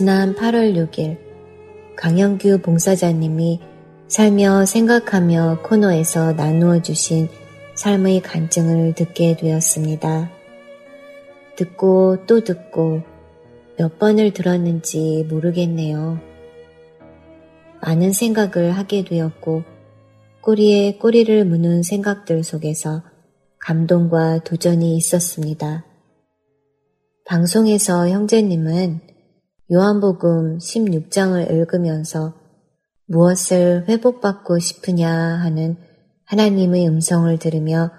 지난 8월 6일 강영규 봉사자님이 살며 생각하며 코너에서 나누어 주신 삶의 간증을 듣게 되었습니다. 듣고 또 듣고 몇 번을 들었는지 모르겠네요. 많은 생각을 하게 되었고 꼬리에 꼬리를 무는 생각들 속에서 감동과 도전이 있었습니다. 방송에서 형제님은 요한복음 16장을 읽으면서 무엇을 회복받고 싶으냐 하는 하나님의 음성을 들으며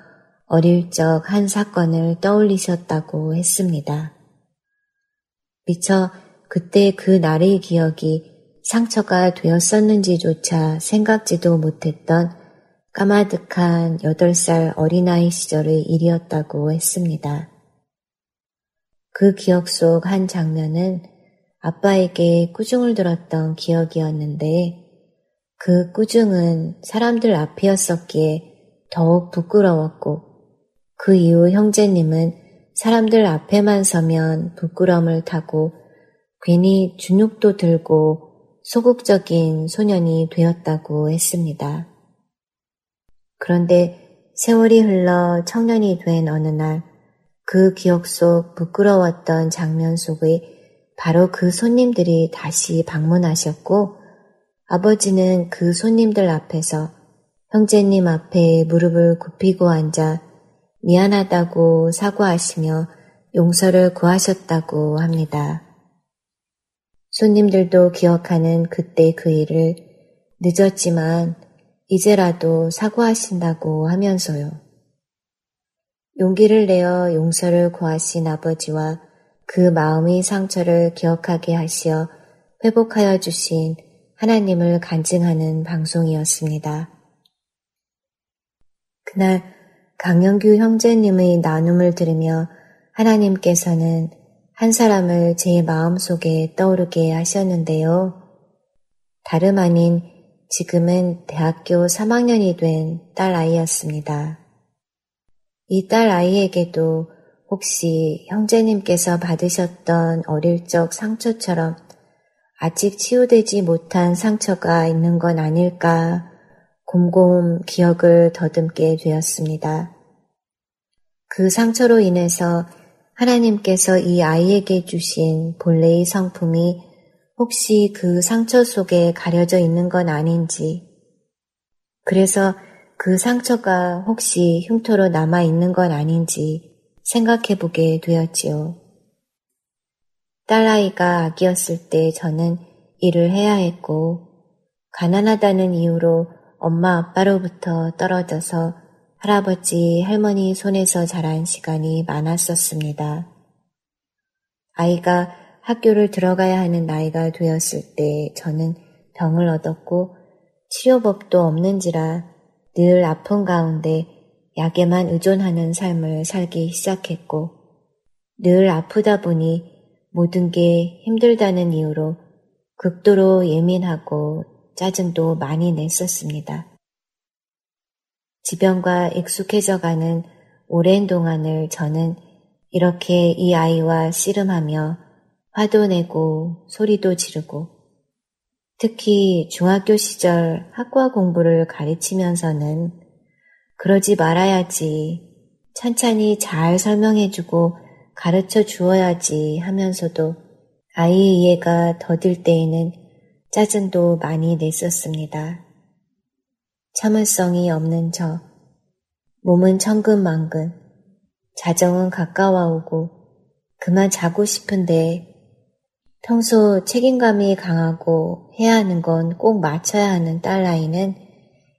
어릴 적 한 사건을 떠올리셨다고 했습니다. 미처 그때 그 날의 기억이 상처가 되었었는지조차 생각지도 못했던 까마득한 8살 어린아이 시절의 일이었다고 했습니다. 그 기억 속 한 장면은 아빠에게 꾸중을 들었던 기억이었는데 그 꾸중은 사람들 앞이었었기에 더욱 부끄러웠고 그 이후 형제님은 사람들 앞에만 서면 부끄러움을 타고 괜히 주눅도 들고 소극적인 소년이 되었다고 했습니다. 그런데 세월이 흘러 청년이 된 어느 날 그 기억 속 부끄러웠던 장면 속의 바로 그 손님들이 다시 방문하셨고 아버지는 그 손님들 앞에서 형제님 앞에 무릎을 굽히고 앉아 미안하다고 사과하시며 용서를 구하셨다고 합니다. 손님들도 기억하는 그때 그 일을 늦었지만 이제라도 사과하신다고 하면서요. 용기를 내어 용서를 구하신 아버지와 그 마음의 상처를 기억하게 하시어 회복하여 주신 하나님을 간증하는 방송이었습니다. 그날 강영규 형제님의 나눔을 들으며 하나님께서는 한 사람을 제 마음 속에 떠오르게 하셨는데요. 다름 아닌 지금은 대학교 3학년이 된 딸 아이였습니다. 이 딸 아이에게도 혹시 형제님께서 받으셨던 어릴 적 상처처럼 아직 치유되지 못한 상처가 있는 건 아닐까 곰곰 기억을 더듬게 되었습니다. 그 상처로 인해서 하나님께서 이 아이에게 주신 본래의 성품이 혹시 그 상처 속에 가려져 있는 건 아닌지, 그래서 그 상처가 혹시 흉터로 남아 있는 건 아닌지 생각해 보게 되었지요. 딸아이가 아기였을 때 저는 일을 해야 했고, 가난하다는 이유로 엄마 아빠로부터 떨어져서 할아버지 할머니 손에서 자란 시간이 많았었습니다. 아이가 학교를 들어가야 하는 나이가 되었을 때 저는 병을 얻었고 치료법도 없는지라 늘 아픈 가운데 약에만 의존하는 삶을 살기 시작했고 늘 아프다 보니 모든 게 힘들다는 이유로 극도로 예민하고 짜증도 많이 냈었습니다. 지병과 익숙해져가는 오랜 동안을 저는 이렇게 이 아이와 씨름하며 화도 내고 소리도 지르고 특히 중학교 시절 학과 공부를 가르치면서는 그러지 말아야지. 천천히 잘 설명해주고 가르쳐 주어야지 하면서도 아이의 이해가 더딜 때에는 짜증도 많이 냈었습니다. 참을성이 없는 저, 몸은 천근만근, 자정은 가까워오고 그만 자고 싶은데 평소 책임감이 강하고 해야 하는 건 꼭 맞춰야 하는 딸아이는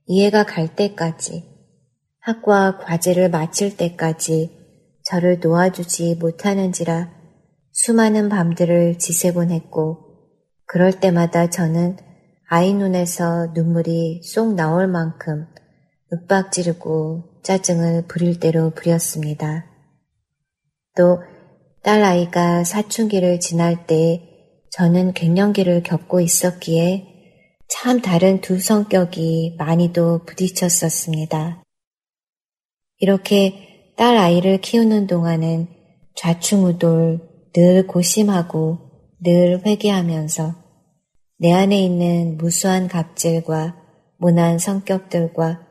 이해가 갈 때까지 학과 과제를 마칠 때까지 저를 놓아주지 못하는지라 수많은 밤들을 지새곤 했고 그럴 때마다 저는 아이 눈에서 눈물이 쏙 나올 만큼 윽박 지르고 짜증을 부릴 대로 부렸습니다. 또 딸아이가 사춘기를 지날 때 저는 갱년기를 겪고 있었기에 참 다른 두 성격이 많이도 부딪혔었습니다. 이렇게 딸 아이를 키우는 동안은 좌충우돌 늘 고심하고 늘 회개하면서 내 안에 있는 무수한 갑질과 무난 성격들과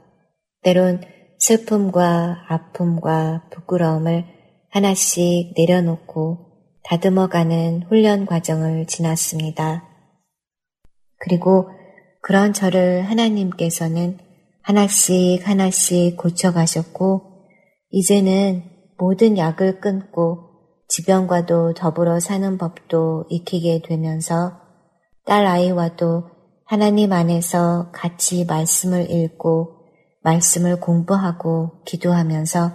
때론 슬픔과 아픔과 부끄러움을 하나씩 내려놓고 다듬어가는 훈련 과정을 지났습니다. 그리고 그런 저를 하나님께서는 하나씩 하나씩 고쳐가셨고, 이제는 모든 약을 끊고 지병과도 더불어 사는 법도 익히게 되면서 딸 아이와도 하나님 안에서 같이 말씀을 읽고 말씀을 공부하고 기도하면서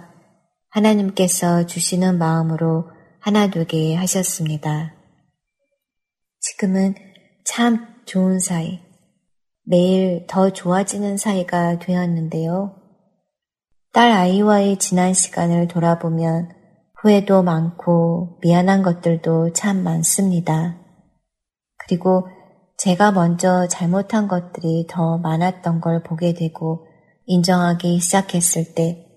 하나님께서 주시는 마음으로 하나 되게 하셨습니다. 지금은 참 좋은 사이, 매일 더 좋아지는 사이가 되었는데요. 딸 아이와의 지난 시간을 돌아보면 후회도 많고 미안한 것들도 참 많습니다. 그리고 제가 먼저 잘못한 것들이 더 많았던 걸 보게 되고 인정하기 시작했을 때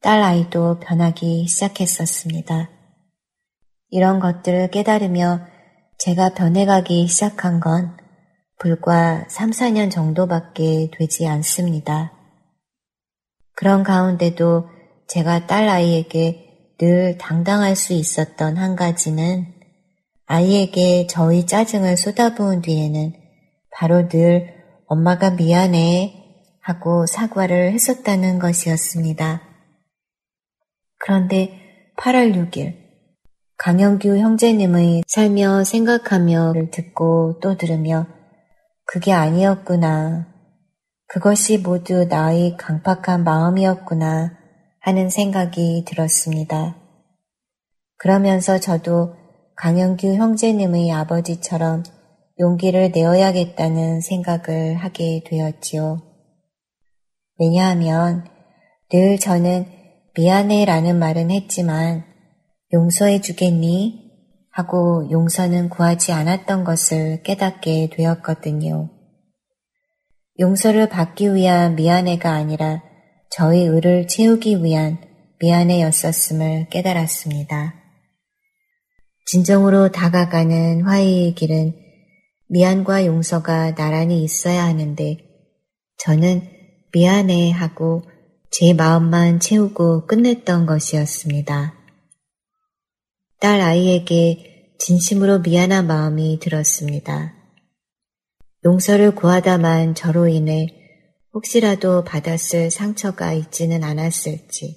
딸 아이도 변하기 시작했었습니다. 이런 것들을 깨달으며 제가 변해가기 시작한 건 불과 3, 4년 정도밖에 되지 않습니다. 그런 가운데도 제가 딸 아이에게 늘 당당할 수 있었던 한 가지는 아이에게 저의 짜증을 쏟아부은 뒤에는 바로 늘 엄마가 미안해 하고 사과를 했었다는 것이었습니다. 그런데 8월 6일 강영규 형제님의 살며 생각하며를 듣고 또 들으며 그게 아니었구나. 그것이 모두 나의 강팍한 마음이었구나 하는 생각이 들었습니다. 그러면서 저도 강영규 형제님의 아버지처럼 용기를 내어야겠다는 생각을 하게 되었지요. 왜냐하면 늘 저는 미안해 라는 말은 했지만 용서해 주겠니? 하고 용서는 구하지 않았던 것을 깨닫게 되었거든요. 용서를 받기 위한 미안해가 아니라 저의 의를 채우기 위한 미안해였었음을 깨달았습니다. 진정으로 다가가는 화해의 길은 미안과 용서가 나란히 있어야 하는데 저는 미안해 하고 제 마음만 채우고 끝냈던 것이었습니다. 딸 아이에게 진심으로 미안한 마음이 들었습니다. 용서를 구하다만 저로 인해 혹시라도 받았을 상처가 있지는 않았을지.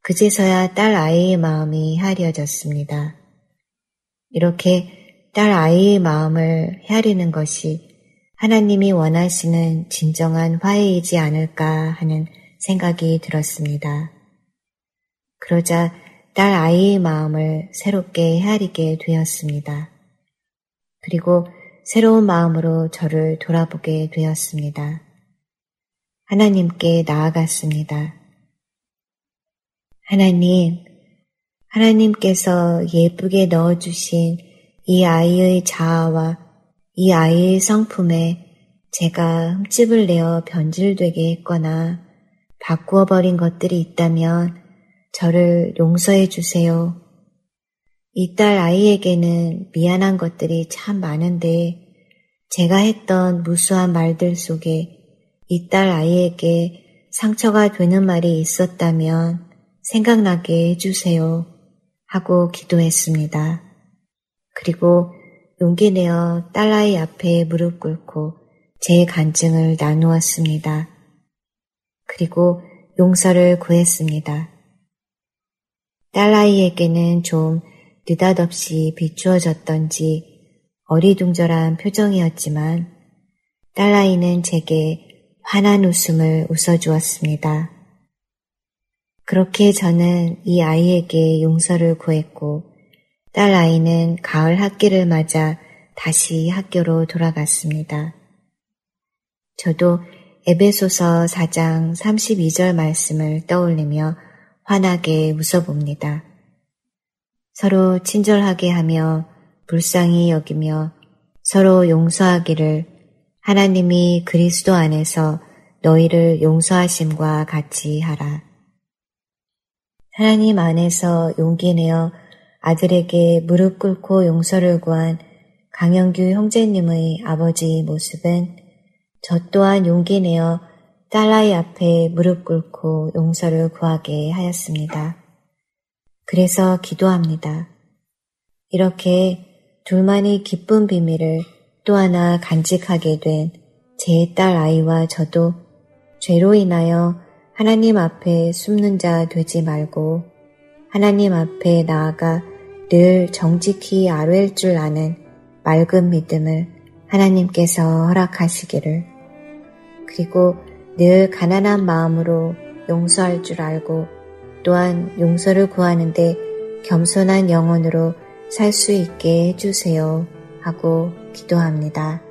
그제서야 딸 아이의 마음이 헤아려졌습니다. 이렇게 딸 아이의 마음을 헤아리는 것이 하나님이 원하시는 진정한 화해이지 않을까 하는 생각이 들었습니다. 그러자 딸 아이의 마음을 새롭게 헤아리게 되었습니다. 그리고 새로운 마음으로 저를 돌아보게 되었습니다. 하나님께 나아갔습니다. 하나님, 하나님께서 예쁘게 넣어주신 이 아이의 자아와 이 아이의 성품에 제가 흠집을 내어 변질되게 했거나 바꾸어 버린 것들이 있다면 저를 용서해 주세요. 이 딸 아이에게는 미안한 것들이 참 많은데 제가 했던 무수한 말들 속에 이 딸 아이에게 상처가 되는 말이 있었다면 생각나게 해주세요. 하고 기도했습니다. 그리고 용기 내어 딸아이 앞에 무릎 꿇고 제 간증을 나누었습니다. 그리고 용서를 구했습니다. 딸아이에게는 좀 느닷없이 비추어졌던지 어리둥절한 표정이었지만 딸아이는 제게 환한 웃음을 웃어주었습니다. 그렇게 저는 이 아이에게 용서를 구했고 딸아이는 가을 학기를 맞아 다시 학교로 돌아갔습니다. 저도 에베소서 4장 32절 말씀을 떠올리며 환하게 웃어봅니다. 서로 친절하게 하며 불쌍히 여기며 서로 용서하기를 하나님이 그리스도 안에서 너희를 용서하심과 같이 하라. 하나님 안에서 용기 내어 아들에게 무릎 꿇고 용서를 구한 강영규 형제님의 아버지 모습은 저 또한 용기 내어 딸아이 앞에 무릎 꿇고 용서를 구하게 하였습니다. 그래서 기도합니다. 이렇게 둘만의 기쁜 비밀을 또 하나 간직하게 된 제 딸 아이와 저도 죄로 인하여 하나님 앞에 숨는 자 되지 말고 하나님 앞에 나아가 늘 정직히 아뢰일 줄 아는 맑은 믿음을 하나님께서 허락하시기를 그리고 늘 가난한 마음으로 용서할 줄 알고 또한 용서를 구하는데 겸손한 영혼으로 살 수 있게 해주세요 하고 기도합니다.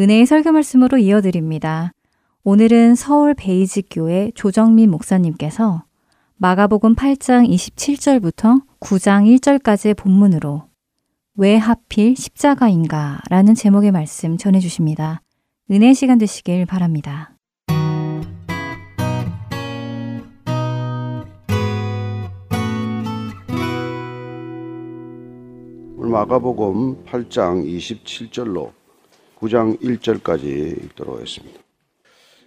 은혜의 설교 말씀으로 이어드립니다. 오늘은 서울 베이직 교회 조정민 목사님께서 마가복음 8장 27절부터 9장 1절까지의 본문으로 왜 하필 십자가인가 라는 제목의 말씀 전해주십니다. 은혜 시간 되시길 바랍니다. 마가복음 8장 27절로 9장 1절까지 읽도록 하겠습니다.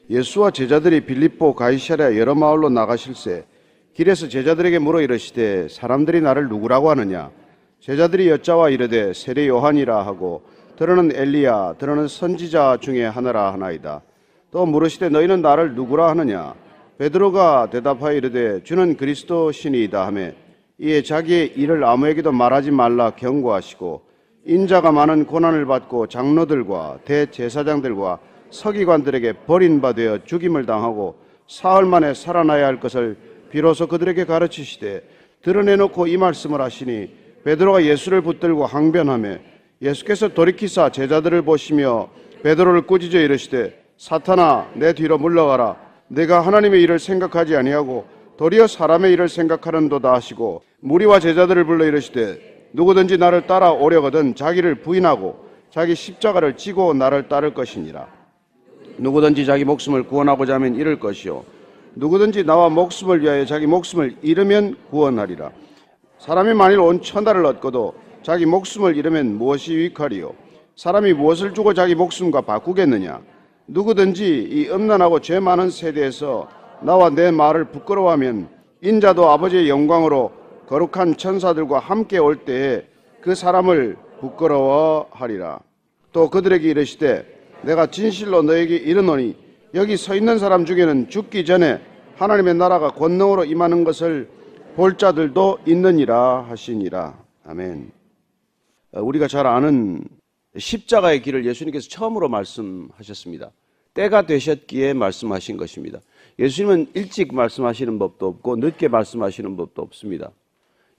예수와 제자들이 빌립보 가이사랴 여러 마을로 나가실새 길에서 제자들에게 물어 이르시되 사람들이 나를 누구라고 하느냐? 제자들이 여짜와 이르되 세례 요한이라 하고 들어는 엘리야 들어는 선지자 중에 하나라 하나이다. 또 물으시되 너희는 나를 누구라 하느냐? 베드로가 대답하여 이르되 주는 그리스도 신이다 하매 이에 자기의 일을 아무에게도 말하지 말라 경고하시고 인자가 많은 고난을 받고 장로들과 대제사장들과 서기관들에게 버림받아 죽임을 당하고 사흘 만에 살아나야 할 것을 비로소 그들에게 가르치시되 드러내놓고 이 말씀을 하시니 베드로가 예수를 붙들고 항변하며 예수께서 돌이키사 제자들을 보시며 베드로를 꾸짖어 이르시되 사탄아 내 뒤로 물러가라. 내가 하나님의 일을 생각하지 아니하고 도리어 사람의 일을 생각하는도다 하시고 무리와 제자들을 불러 이르시되 누구든지 나를 따라오려거든 자기를 부인하고 자기 십자가를 지고 나를 따를 것이니라. 누구든지 자기 목숨을 구원하고자 하면 잃을 것이요. 누구든지 나와 목숨을 위하여 자기 목숨을 잃으면 구원하리라. 사람이 만일 온 천하를 얻고도 자기 목숨을 잃으면 무엇이 유익하리요? 사람이 무엇을 주고 자기 목숨과 바꾸겠느냐? 누구든지 이 음란하고 죄 많은 세대에서 나와 내 말을 부끄러워하면 인자도 아버지의 영광으로 거룩한 천사들과 함께 올 때에 그 사람을 부끄러워하리라. 또 그들에게 이르시되 내가 진실로 너에게 이르노니 여기 서 있는 사람 중에는 죽기 전에 하나님의 나라가 권능으로 임하는 것을 볼 자들도 있느니라 하시니라. 아멘. 어, 우리가 잘 아는 십자가의 길을 예수님께서 처음으로 말씀하셨습니다. 때가 되셨기에 말씀하신 것입니다. 예수님은 일찍 말씀하시는 법도 없고 늦게 말씀하시는 법도 없습니다.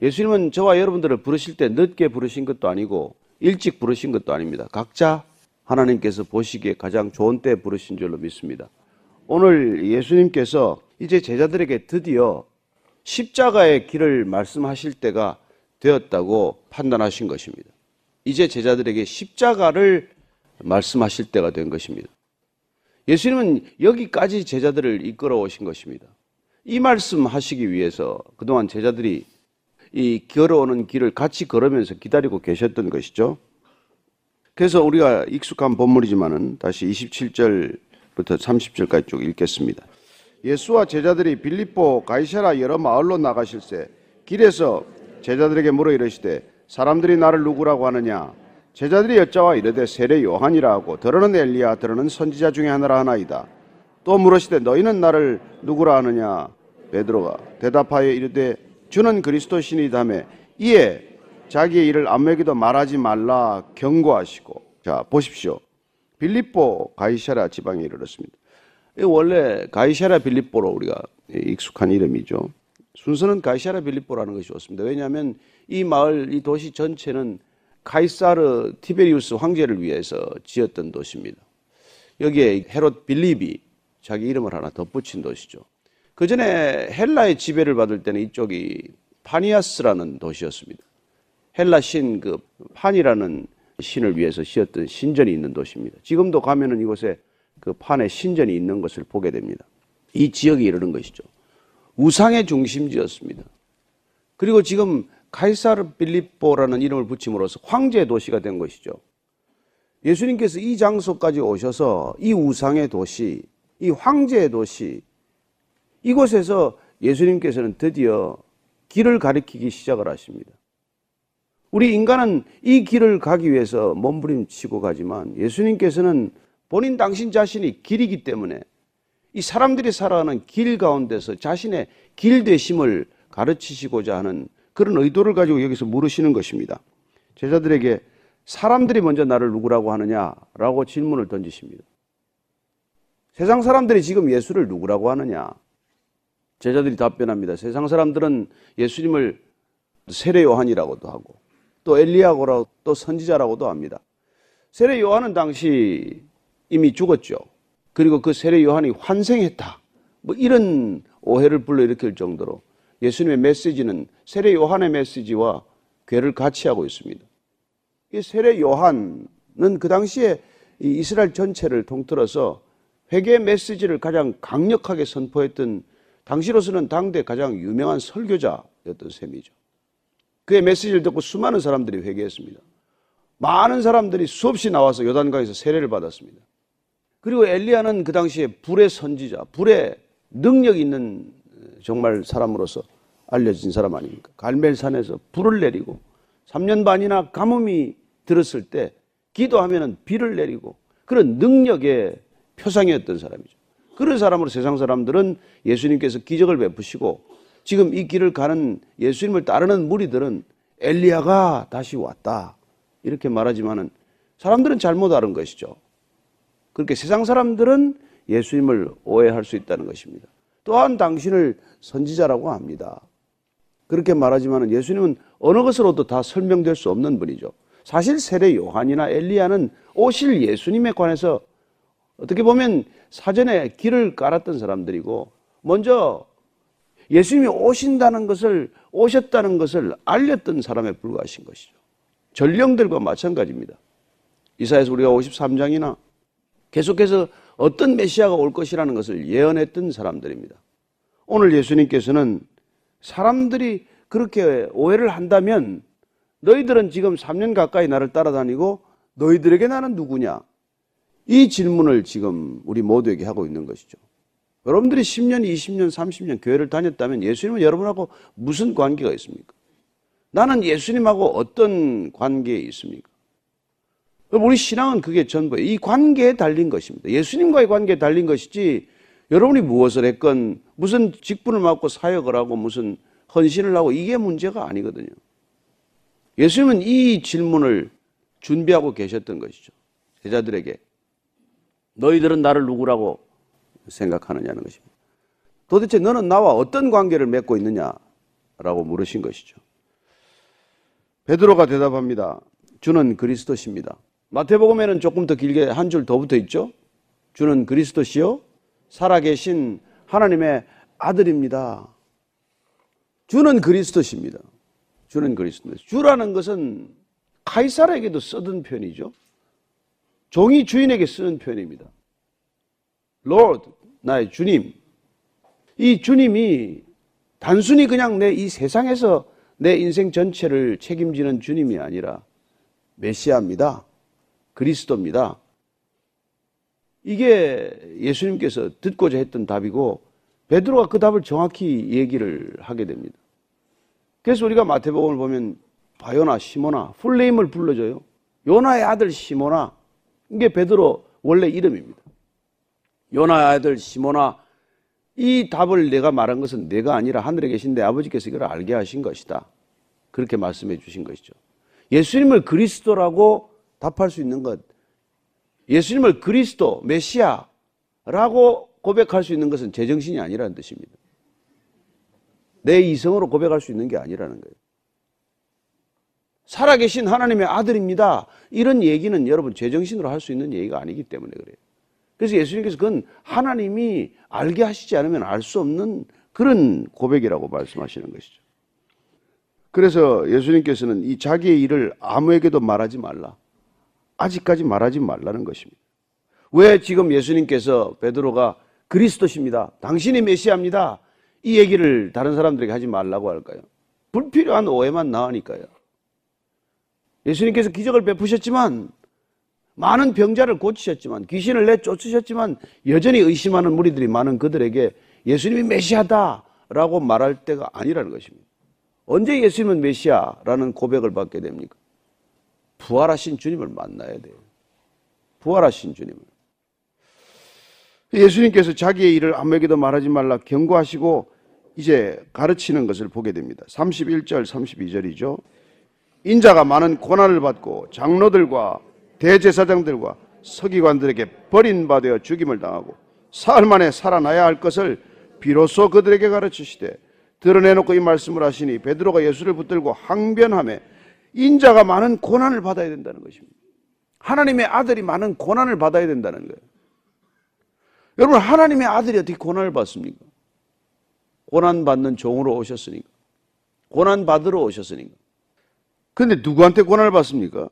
예수님은 저와 여러분들을 부르실 때 늦게 부르신 것도 아니고 일찍 부르신 것도 아닙니다. 각자 하나님께서 보시기에 가장 좋은 때 부르신 줄로 믿습니다. 오늘 예수님께서 이제 제자들에게 드디어 십자가의 길을 말씀하실 때가 되었다고 판단하신 것입니다. 이제 제자들에게 십자가를 말씀하실 때가 된 것입니다. 예수님은 여기까지 제자들을 이끌어 오신 것입니다. 이 말씀 하시기 위해서 그동안 제자들이 이 걸어오는 길을 같이 걸으면서 기다리고 계셨던 것이죠. 그래서 우리가 익숙한 본문이지만은 다시 27절부터 30절까지 쭉 읽겠습니다. 예수와 제자들이 빌립보 가이사라 여러 마을로 나가실새 길에서 제자들에게 물어 이르시되 사람들이 나를 누구라고 하느냐 제자들이 여자와 이르되 세례 요한이라 하고 들어는 엘리야 들어는 선지자 중에 하나라 하나이다 또 물으시되 너희는 나를 누구라 하느냐 베드로가 대답하여 이르되 주는 그리스도 신이다며 이에 자기의 일을 아무에게도 말하지 말라 경고하시고 자 보십시오. 빌립보 가이샤라 지방에 이르렀습니다. 원래 가이샤라 빌립보로 우리가 익숙한 이름이죠. 순서는 가이샤라 빌립보라는 것이 좋습니다. 왜냐하면 이 마을, 이 도시 전체는 카이사르 티베리우스 황제를 위해서 지었던 도시입니다. 여기에 헤롯 빌립이 자기 이름을 하나 덧붙인 도시죠. 그 전에 헬라의 지배를 받을 때는 이쪽이 파니아스라는 도시였습니다. 헬라 신 그 판이라는 신을 위해서 지었던 신전이 있는 도시입니다. 지금도 가면은 이곳에 그 판에 신전이 있는 것을 보게 됩니다. 이 지역이 이르는 것이죠. 우상의 중심지였습니다. 그리고 지금 카이사르 빌립보라는 이름을 붙임으로써 황제의 도시가 된 것이죠. 예수님께서 이 장소까지 오셔서 이 우상의 도시, 이 황제의 도시, 이곳에서 예수님께서는 드디어 길을 가리키기 시작을 하십니다. 우리 인간은 이 길을 가기 위해서 몸부림치고 가지만 예수님께서는 본인 당신 자신이 길이기 때문에 이 사람들이 살아가는 길 가운데서 자신의 길 되심을 가르치시고자 하는 그런 의도를 가지고 여기서 물으시는 것입니다. 제자들에게 사람들이 먼저 나를 누구라고 하느냐라고 질문을 던지십니다. 세상 사람들이 지금 예수를 누구라고 하느냐? 제자들이 답변합니다. 세상 사람들은 예수님을 세례 요한이라고도 하고 또 엘리야고라고 또 선지자라고도 합니다. 세례 요한은 당시 이미 죽었죠. 그리고 그 세례 요한이 환생했다. 뭐 이런 오해를 불러일으킬 정도로 예수님의 메시지는 세례 요한의 메시지와 괴를 같이 하고 있습니다. 이 세례 요한은 그 당시에 이스라엘 전체를 통틀어서 회개 메시지를 가장 강력하게 선포했던 당시로서는 당대 가장 유명한 설교자였던 셈이죠. 그의 메시지를 듣고 수많은 사람들이 회개했습니다. 많은 사람들이 수없이 나와서 요단강에서 세례를 받았습니다. 그리고 엘리야는 그 당시에 불의 선지자, 불의 능력 있는 정말 사람으로서 알려진 사람 아닙니까? 갈멜산에서 불을 내리고 3년 반이나 가뭄이 들었을 때 기도하면 비를 내리고 그런 능력의 표상이었던 사람이죠. 그런 사람으로 세상 사람들은 예수님께서 기적을 베푸시고 지금 이 길을 가는 예수님을 따르는 무리들은 엘리야가 다시 왔다. 이렇게 말하지만은 사람들은 잘못 알은 것이죠. 그렇게 세상 사람들은 예수님을 오해할 수 있다는 것입니다. 또한 당신을 선지자라고 합니다. 그렇게 말하지만 예수님은 어느 것으로도 다 설명될 수 없는 분이죠. 사실 세례 요한이나 엘리야는 오실 예수님에 관해서 어떻게 보면 사전에 길을 깔았던 사람들이고 먼저 예수님이 오신다는 것을 오셨다는 것을 알렸던 사람에 불과하신 것이죠. 전령들과 마찬가지입니다. 이사에서 우리가 53장이나 계속해서 어떤 메시아가 올 것이라는 것을 예언했던 사람들입니다. 오늘 예수님께서는 사람들이 그렇게 오해를 한다면 너희들은 지금 3년 가까이 나를 따라다니고 너희들에게 나는 누구냐? 이 질문을 지금 우리 모두에게 하고 있는 것이죠. 여러분들이 10년, 20년, 30년 교회를 다녔다면 예수님은 여러분하고 무슨 관계가 있습니까? 나는 예수님하고 어떤 관계에 있습니까? 우리 신앙은 그게 전부예요. 이 관계에 달린 것입니다. 예수님과의 관계에 달린 것이지 여러분이 무엇을 했건 무슨 직분을 맡고 사역을 하고 무슨 헌신을 하고 이게 문제가 아니거든요. 예수님은 이 질문을 준비하고 계셨던 것이죠. 제자들에게. 너희들은 나를 누구라고 생각하느냐는 것입니다. 도대체 너는 나와 어떤 관계를 맺고 있느냐라고 물으신 것이죠. 베드로가 대답합니다. 주는 그리스도십니다. 마태복음에는 조금 더 길게 한 줄 더 붙어 있죠. 주는 그리스도시요 살아계신 하나님의 아들입니다. 주는 그리스도십니다. 주는 그리스도. 주라는 것은 카이사르에게도 쓰던 표현이죠. 종이 주인에게 쓰는 표현입니다. Lord, 나의 주님. 이 주님이 단순히 그냥 내 이 세상에서 내 인생 전체를 책임지는 주님이 아니라 메시아입니다. 그리스도입니다. 이게 예수님께서 듣고자 했던 답이고 베드로가 그 답을 정확히 얘기를 하게 됩니다. 그래서 우리가 마태복음을 보면 바요나 시모나 풀네임을 불러줘요. 요나의 아들 시모나 이게 베드로 원래 이름입니다. 요나의 아들 시모나 이 답을 내가 말한 것은 내가 아니라 하늘에 계신 내 아버지께서 이걸 알게 하신 것이다. 그렇게 말씀해 주신 것이죠. 예수님을 그리스도라고 답할 수 있는 것, 예수님을 그리스도, 메시아라고 고백할 수 있는 것은 제정신이 아니라는 뜻입니다. 내 이성으로 고백할 수 있는 게 아니라는 거예요. 살아계신 하나님의 아들입니다. 이런 얘기는 여러분 제정신으로 할 수 있는 얘기가 아니기 때문에 그래요. 그래서 예수님께서 그건 하나님이 알게 하시지 않으면 알 수 없는 그런 고백이라고 말씀하시는 것이죠. 그래서 예수님께서는 이 자기의 일을 아무에게도 말하지 말라. 아직까지 말하지 말라는 것입니다. 왜 지금 예수님께서 베드로가 그리스도십니다. 당신이 메시아입니다. 이 얘기를 다른 사람들에게 하지 말라고 할까요? 불필요한 오해만 나으니까요. 예수님께서 기적을 베푸셨지만 많은 병자를 고치셨지만 귀신을 내쫓으셨지만 여전히 의심하는 무리들이 많은 그들에게 예수님이 메시아다라고 말할 때가 아니라는 것입니다. 언제 예수님은 메시아라는 고백을 받게 됩니까? 부활하신 주님을 만나야 돼요. 부활하신 주님을. 예수님께서 자기의 일을 아무에게도 말하지 말라 경고하시고 이제 가르치는 것을 보게 됩니다. 31절, 32절이죠. 인자가 많은 고난을 받고 장로들과 대제사장들과 서기관들에게 버림받아 죽임을 당하고 사흘 만에 살아나야 할 것을 비로소 그들에게 가르치시되 드러내놓고 이 말씀을 하시니 베드로가 예수를 붙들고 항변함에 인자가 많은 고난을 받아야 된다는 것입니다. 하나님의 아들이 많은 고난을 받아야 된다는 거예요. 여러분 하나님의 아들이 어떻게 고난을 받습니까? 고난 받는 종으로 오셨으니까. 고난 받으러 오셨으니까. 근데 누구한테 고난을 받습니까?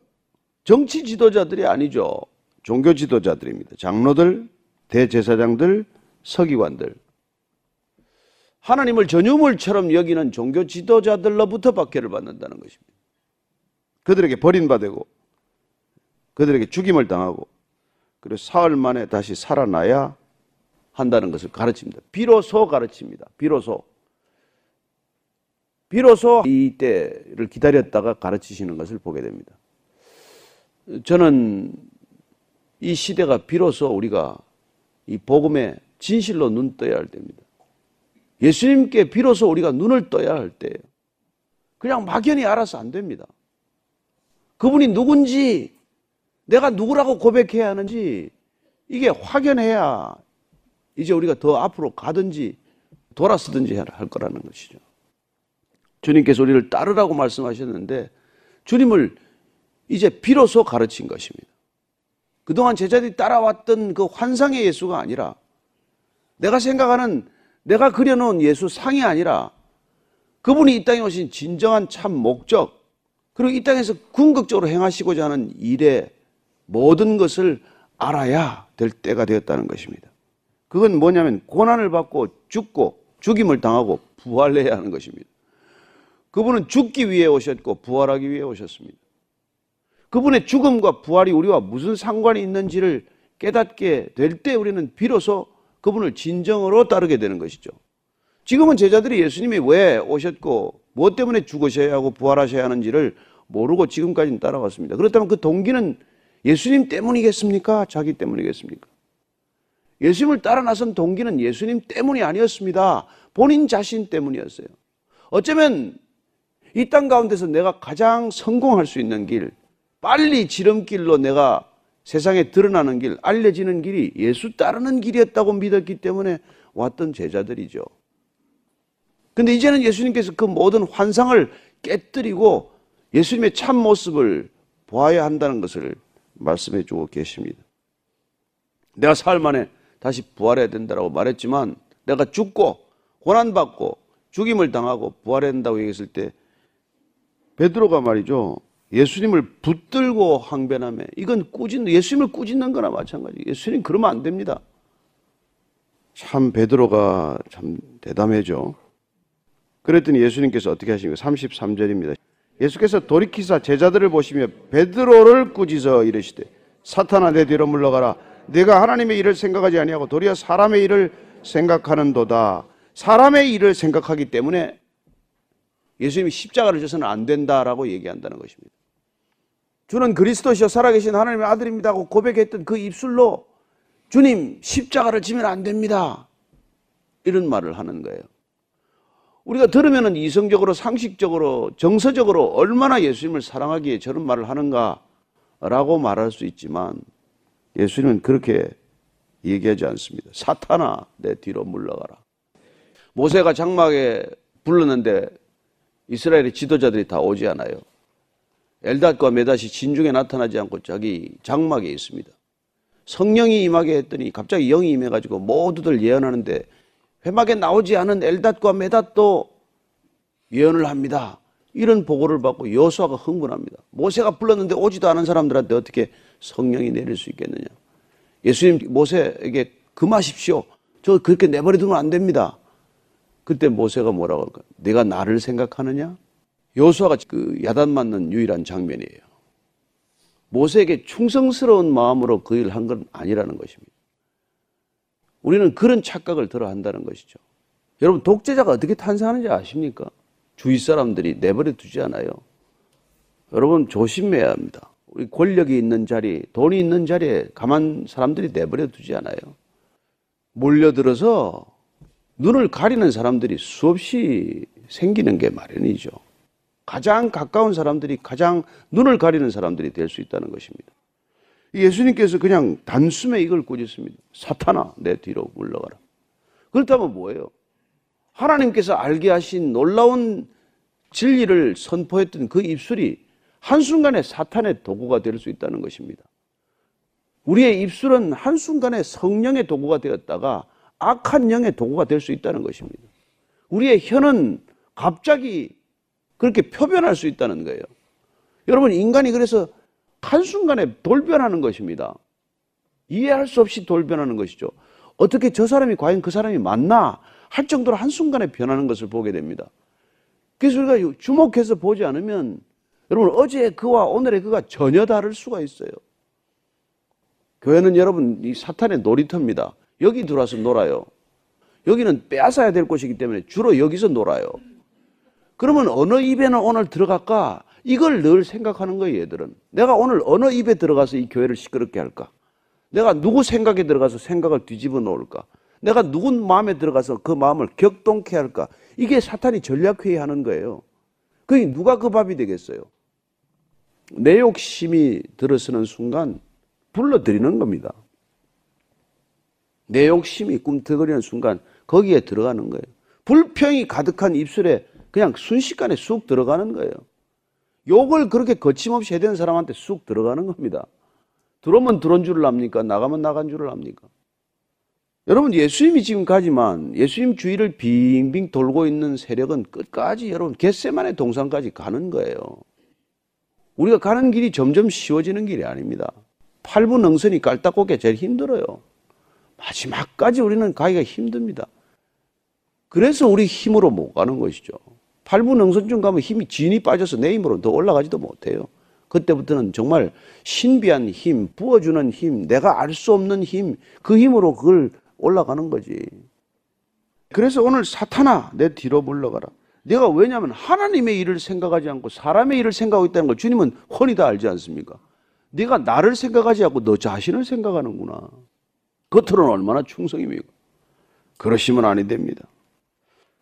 정치 지도자들이 아니죠. 종교 지도자들입니다. 장로들, 대제사장들, 서기관들. 하나님을 전유물처럼 여기는 종교 지도자들로부터 박해를 받는다는 것입니다. 그들에게 버림받고 그들에게 죽임을 당하고 그리고 사흘 만에 다시 살아나야 한다는 것을 가르칩니다. 비로소 가르칩니다. 비로소. 비로소 이 때를 기다렸다가 가르치시는 것을 보게 됩니다. 저는 이 시대가 비로소 우리가 이 복음의 진실로 눈 떠야 할 때입니다. 예수님께 비로소 우리가 눈을 떠야 할 때예요. 그냥 막연히 알아서 안 됩니다. 그분이 누군지, 내가 누구라고 고백해야 하는지, 이게 확연해야 이제 우리가 더 앞으로 가든지 돌아서든지 할 거라는 것이죠. 주님께서 우리를 따르라고 말씀하셨는데 주님을 이제 비로소 가르친 것입니다. 그동안 제자들이 따라왔던 그 환상의 예수가 아니라 내가 생각하는 내가 그려놓은 예수 상이 아니라 그분이 이 땅에 오신 진정한 참 목적 그리고 이 땅에서 궁극적으로 행하시고자 하는 일의 모든 것을 알아야 될 때가 되었다는 것입니다. 그건 뭐냐면 고난을 받고 죽고 죽임을 당하고 부활해야 하는 것입니다. 그분은 죽기 위해 오셨고 부활하기 위해 오셨습니다. 그분의 죽음과 부활이 우리와 무슨 상관이 있는지를 깨닫게 될 때 우리는 비로소 그분을 진정으로 따르게 되는 것이죠. 지금은 제자들이 예수님이 왜 오셨고 무엇 때문에 죽으셔야 하고 부활하셔야 하는지를 모르고 지금까지는 따라왔습니다. 그렇다면 그 동기는 예수님 때문이겠습니까? 자기 때문이겠습니까? 예수님을 따라 나선 동기는 예수님 때문이 아니었습니다. 본인 자신 때문이었어요. 어쩌면 이 땅 가운데서 내가 가장 성공할 수 있는 길, 빨리 지름길로 내가 세상에 드러나는 길, 알려지는 길이 예수 따르는 길이었다고 믿었기 때문에 왔던 제자들이죠. 근데 이제는 예수님께서 그 모든 환상을 깨뜨리고 예수님의 참 모습을 보아야 한다는 것을 말씀해 주고 계십니다. 내가 사흘 만에 다시 부활해야 된다고 말했지만 내가 죽고 고난받고 죽임을 당하고 부활해야 된다고 얘기했을 때 베드로가 말이죠. 예수님을 붙들고 항변하며 이건 꾸짖는 예수님을 꾸짖는 거나 마찬가지. 예수님 그러면 안 됩니다. 참 베드로가 참 대담해죠. 그랬더니 예수님께서 어떻게 하십니까? 33절입니다. 예수께서 돌이키사 제자들을 보시며 베드로를 꾸짖어 이르시되 사탄아 내 뒤로 물러가라 내가 하나님의 일을 생각하지 아니하고 도리어 사람의 일을 생각하는도다 사람의 일을 생각하기 때문에 예수님이 십자가를 져서는 안 된다라고 얘기한다는 것입니다 주는 그리스도시여 살아계신 하나님의 아들입니다 하고 고백했던 그 입술로 주님 십자가를 지면 안 됩니다 이런 말을 하는 거예요 우리가 들으면은 이성적으로 상식적으로 정서적으로 얼마나 예수님을 사랑하기에 저런 말을 하는가라고 말할 수 있지만 예수님은 그렇게 얘기하지 않습니다. 사탄아 내 뒤로 물러가라. 모세가 장막에 불렀는데 이스라엘의 지도자들이 다 오지 않아요. 엘닷과 메닷이 진중에 나타나지 않고 자기 장막에 있습니다. 성령이 임하게 했더니 갑자기 영이 임해가지고 모두들 예언하는데 회막에 나오지 않은 엘닷과 메닷도 예언을 합니다. 이런 보고를 받고 여수아가 흥분합니다. 모세가 불렀는데 오지도 않은 사람들한테 어떻게 성령이 내릴 수 있겠느냐. 예수님 모세에게 금하십시오. 저 그렇게 내버려 두면 안 됩니다. 그때 모세가 뭐라고 할까? 내가 나를 생각하느냐? 여수아가 그 야단 맞는 유일한 장면이에요. 모세에게 충성스러운 마음으로 그 일을 한 건 아니라는 것입니다. 우리는 그런 착각을 들어 한다는 것이죠. 여러분, 독재자가 어떻게 탄생하는지 아십니까? 주위 사람들이 내버려 두지 않아요. 여러분, 조심해야 합니다. 우리 권력이 있는 자리, 돈이 있는 자리에 가만 사람들이 내버려 두지 않아요. 몰려들어서 눈을 가리는 사람들이 수없이 생기는 게 마련이죠. 가장 가까운 사람들이 가장 눈을 가리는 사람들이 될 수 있다는 것입니다. 예수님께서 그냥 단숨에 이걸 꾸짖습니다. 사탄아, 내 뒤로 물러가라. 그렇다면 뭐예요? 하나님께서 알게 하신 놀라운 진리를 선포했던 그 입술이 한순간에 사탄의 도구가 될 수 있다는 것입니다. 우리의 입술은 한순간에 성령의 도구가 되었다가 악한 영의 도구가 될 수 있다는 것입니다. 우리의 혀는 갑자기 그렇게 표변할 수 있다는 거예요. 여러분, 인간이 그래서 한순간에 돌변하는 것입니다. 이해할 수 없이 돌변하는 것이죠. 어떻게 저 사람이 과연 그 사람이 맞나 할 정도로 한순간에 변하는 것을 보게 됩니다. 그래서 우리가 주목해서 보지 않으면 여러분 어제 그와 오늘의 그가 전혀 다를 수가 있어요. 교회는 여러분 이 사탄의 놀이터입니다. 여기 들어와서 놀아요. 여기는 빼앗아야 될 곳이기 때문에 주로 여기서 놀아요. 그러면 어느 입에는 오늘 들어갈까? 이걸 늘 생각하는 거예요, 얘들은. 내가 오늘 어느 입에 들어가서 이 교회를 시끄럽게 할까? 내가 누구 생각에 들어가서 생각을 뒤집어 놓을까? 내가 누구 마음에 들어가서 그 마음을 격동케 할까? 이게 사탄이 전략회의 하는 거예요. 그게 누가 그 밥이 되겠어요? 내 욕심이 들어서는 순간 불러들이는 겁니다. 내 욕심이 꿈틀거리는 순간 거기에 들어가는 거예요. 불평이 가득한 입술에 그냥 순식간에 쑥 들어가는 거예요. 욕을 그렇게 거침없이 해대는 사람한테 쑥 들어가는 겁니다. 들어오면 들어온 줄을 압니까? 나가면 나간 줄을 압니까? 여러분, 예수님이 지금 가지만 예수님 주위를 빙빙 돌고 있는 세력은 끝까지 여러분, 겟세만의 동산까지 가는 거예요. 우리가 가는 길이 점점 쉬워지는 길이 아닙니다. 팔부 능선이 깔딱고게 제일 힘들어요. 마지막까지 우리는 가기가 힘듭니다. 그래서 우리 힘으로 못 가는 것이죠. 팔부 능선중 가면 힘이 진이 빠져서 내 힘으로 더 올라가지도 못해요. 그때부터는 정말 신비한 힘, 부어주는 힘, 내가 알 수 없는 힘, 그 힘으로 그걸 올라가는 거지. 그래서 오늘 사탄아, 내 뒤로 물러가라. 내가 왜냐하면 하나님의 일을 생각하지 않고 사람의 일을 생각하고 있다는 걸 주님은 훤히 다 알지 않습니까? 네가 나를 생각하지 않고 너 자신을 생각하는구나. 겉으로는 얼마나 충성이고 그러시면 아니 됩니다.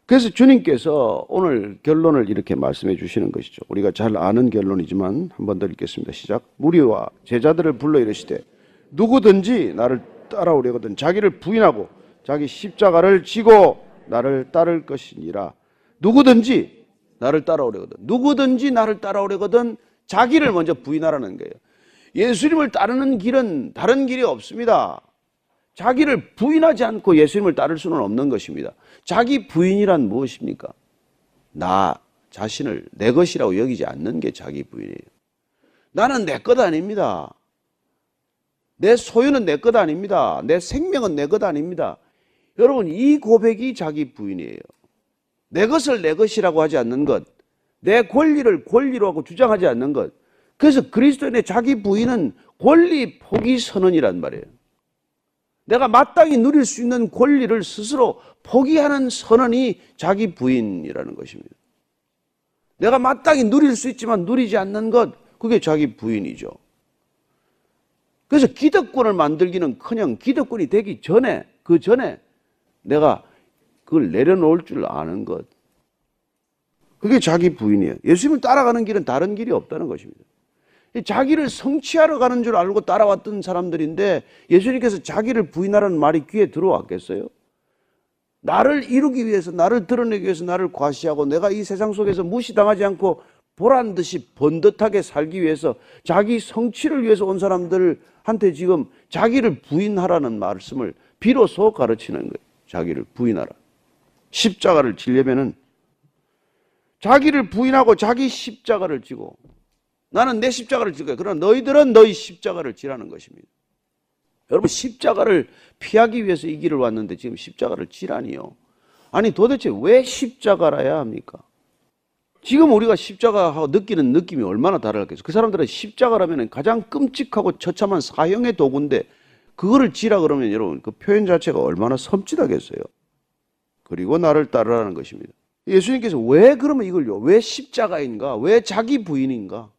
그래서 주님께서 오늘 결론을 이렇게 말씀해 주시는 것이죠. 우리가 잘 아는 결론이지만 한 번 더 읽겠습니다. 시작. 무리와 제자들을 불러 이르시되 누구든지 나를 따라오려거든 자기를 부인하고 자기 십자가를 지고 나를 따를 것이니라. 누구든지 나를 따라오려거든 누구든지 나를 따라오려거든 자기를 먼저 부인하라는 거예요. 예수님을 따르는 길은 다른 길이 없습니다. 자기를 부인하지 않고 예수님을 따를 수는 없는 것입니다. 자기 부인이란 무엇입니까? 나 자신을 내 것이라고 여기지 않는 게 자기 부인이에요. 나는 내 것 아닙니다. 내 소유는 내 것 아닙니다. 내 생명은 내 것 아닙니다. 여러분, 이 고백이 자기 부인이에요. 내 것을 내 것이라고 하지 않는 것, 내 권리를 권리로 하고 주장하지 않는 것. 그래서 그리스도인의 자기 부인은 권리 포기 선언이란 말이에요. 내가 마땅히 누릴 수 있는 권리를 스스로 포기하는 선언이 자기 부인이라는 것입니다. 내가 마땅히 누릴 수 있지만 누리지 않는 것, 그게 자기 부인이죠. 그래서 기득권을 만들기는 커녕 기득권이 되기 전에, 그 전에 내가 그걸 내려놓을 줄 아는 것. 그게 자기 부인이에요. 예수님을 따라가는 길은 다른 길이 없다는 것입니다. 자기를 성취하러 가는 줄 알고 따라왔던 사람들인데 예수님께서 자기를 부인하라는 말이 귀에 들어왔겠어요? 나를 이루기 위해서, 나를 드러내기 위해서 나를 과시하고 내가 이 세상 속에서 무시당하지 않고 보란 듯이 번듯하게 살기 위해서 자기 성취를 위해서 온 사람들한테 지금 자기를 부인하라는 말씀을 비로소 가르치는 거예요. 자기를 부인하라. 십자가를 지려면은 자기를 부인하고 자기 십자가를 지고 나는 내 십자가를 질 거야. 그러나 너희들은 너희 십자가를 지라는 것입니다. 여러분 십자가를 피하기 위해서 이 길을 왔는데 지금 십자가를 지라니요. 아니 도대체 왜 십자가라야 합니까? 지금 우리가 십자가하고 느끼는 느낌이 얼마나 다르겠어요. 그 사람들은 십자가라면 가장 끔찍하고 처참한 사형의 도구인데 그거를 지라 그러면 여러분 그 표현 자체가 얼마나 섬찟하겠어요. 그리고 나를 따르라는 것입니다. 예수님께서 왜 그러면 이걸요? 왜 십자가인가? 왜 자기 부인인가?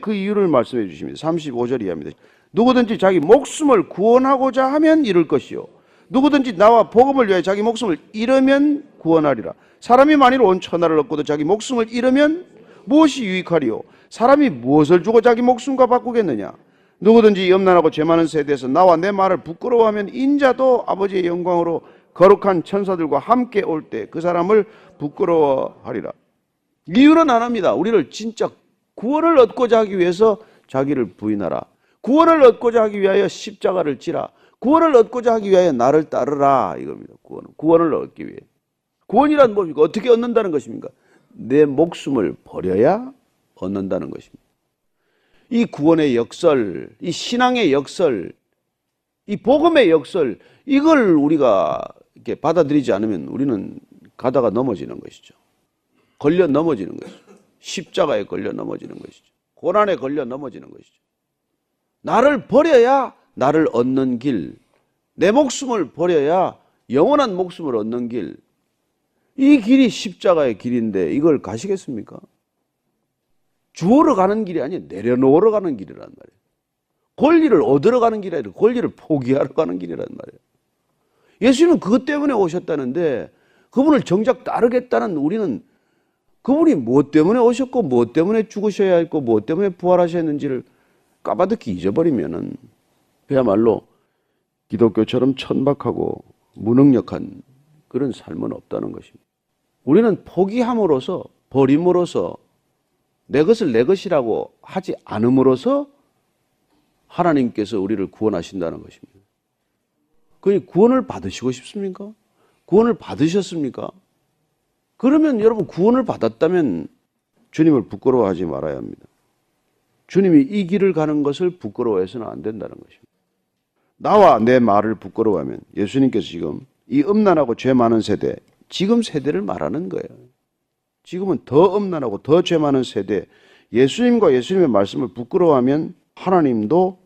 그 이유를 말씀해 주십니다. 35절 이하입니다. 누구든지 자기 목숨을 구원하고자 하면 이룰 것이요. 누구든지 나와 복음을 위하여 자기 목숨을 잃으면 구원하리라. 사람이 만일 온 천하를 얻고도 자기 목숨을 잃으면 무엇이 유익하리요? 사람이 무엇을 주고 자기 목숨과 바꾸겠느냐? 누구든지 염난하고 죄 많은 세대에서 나와 내 말을 부끄러워하면 인자도 아버지의 영광으로 거룩한 천사들과 함께 올 때 그 사람을 부끄러워하리라. 이유는 안 합니다. 우리를 진짜 구원을 얻고자 하기 위해서 자기를 부인하라. 구원을 얻고자 하기 위하여 십자가를 지라. 구원을 얻고자 하기 위하여 나를 따르라. 이겁니다. 구원. 구원을 얻기 위해. 구원이란 뭡니까? 어떻게 얻는다는 것입니까? 내 목숨을 버려야 얻는다는 것입니다. 이 구원의 역설, 이 신앙의 역설, 이 복음의 역설, 이걸 우리가 이렇게 받아들이지 않으면 우리는 가다가 넘어지는 것이죠. 걸려 넘어지는 것이죠. 십자가에 걸려 넘어지는 것이죠. 고난에 걸려 넘어지는 것이죠. 나를 버려야 나를 얻는 길, 내 목숨을 버려야 영원한 목숨을 얻는 길, 이 길이 십자가의 길인데 이걸 가시겠습니까? 주어러 가는 길이 아니에요. 내려놓으러 가는 길이란 말이에요. 권리를 얻으러 가는 길이 아니라 권리를 포기하러 가는 길이란 말이에요. 예수님은 그것 때문에 오셨다는데 그분을 정작 따르겠다는 우리는 그분이 무엇 때문에 오셨고 무엇 때문에 죽으셔야 했고 무엇 때문에 부활하셨는지를 까바득히 잊어버리면은 그야말로 기독교처럼 천박하고 무능력한 그런 삶은 없다는 것입니다. 우리는 포기함으로써 버림으로써 내 것을 내 것이라고 하지 않음으로써 하나님께서 우리를 구원하신다는 것입니다. 그 구원을 받으시고 싶습니까? 구원을 받으셨습니까? 그러면 여러분 구원을 받았다면 주님을 부끄러워하지 말아야 합니다. 주님이 이 길을 가는 것을 부끄러워해서는 안 된다는 것입니다. 나와 내 말을 부끄러워하면 예수님께서 지금 이 음란하고 죄 많은 세대, 지금 세대를 말하는 거예요. 지금은 더 음란하고 더 죄 많은 세대, 예수님과 예수님의 말씀을 부끄러워하면 하나님도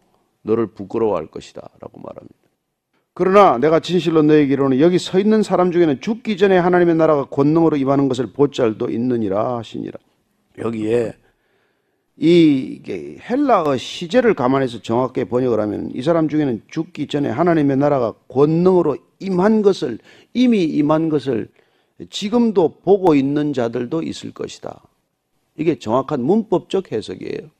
너를 부끄러워할 것이다. 라고 말합니다. 그러나 내가 진실로 너에게 이르노니 여기 서 있는 사람 중에는 죽기 전에 하나님의 나라가 권능으로 임하는 것을 보잘도 있느니라 하시니라. 여기에 이 헬라어 시제를 감안해서 정확하게 번역을 하면 이 사람 중에는 죽기 전에 하나님의 나라가 권능으로 임한 것을 이미 임한 것을 지금도 보고 있는 자들도 있을 것이다. 이게 정확한 문법적 해석이에요.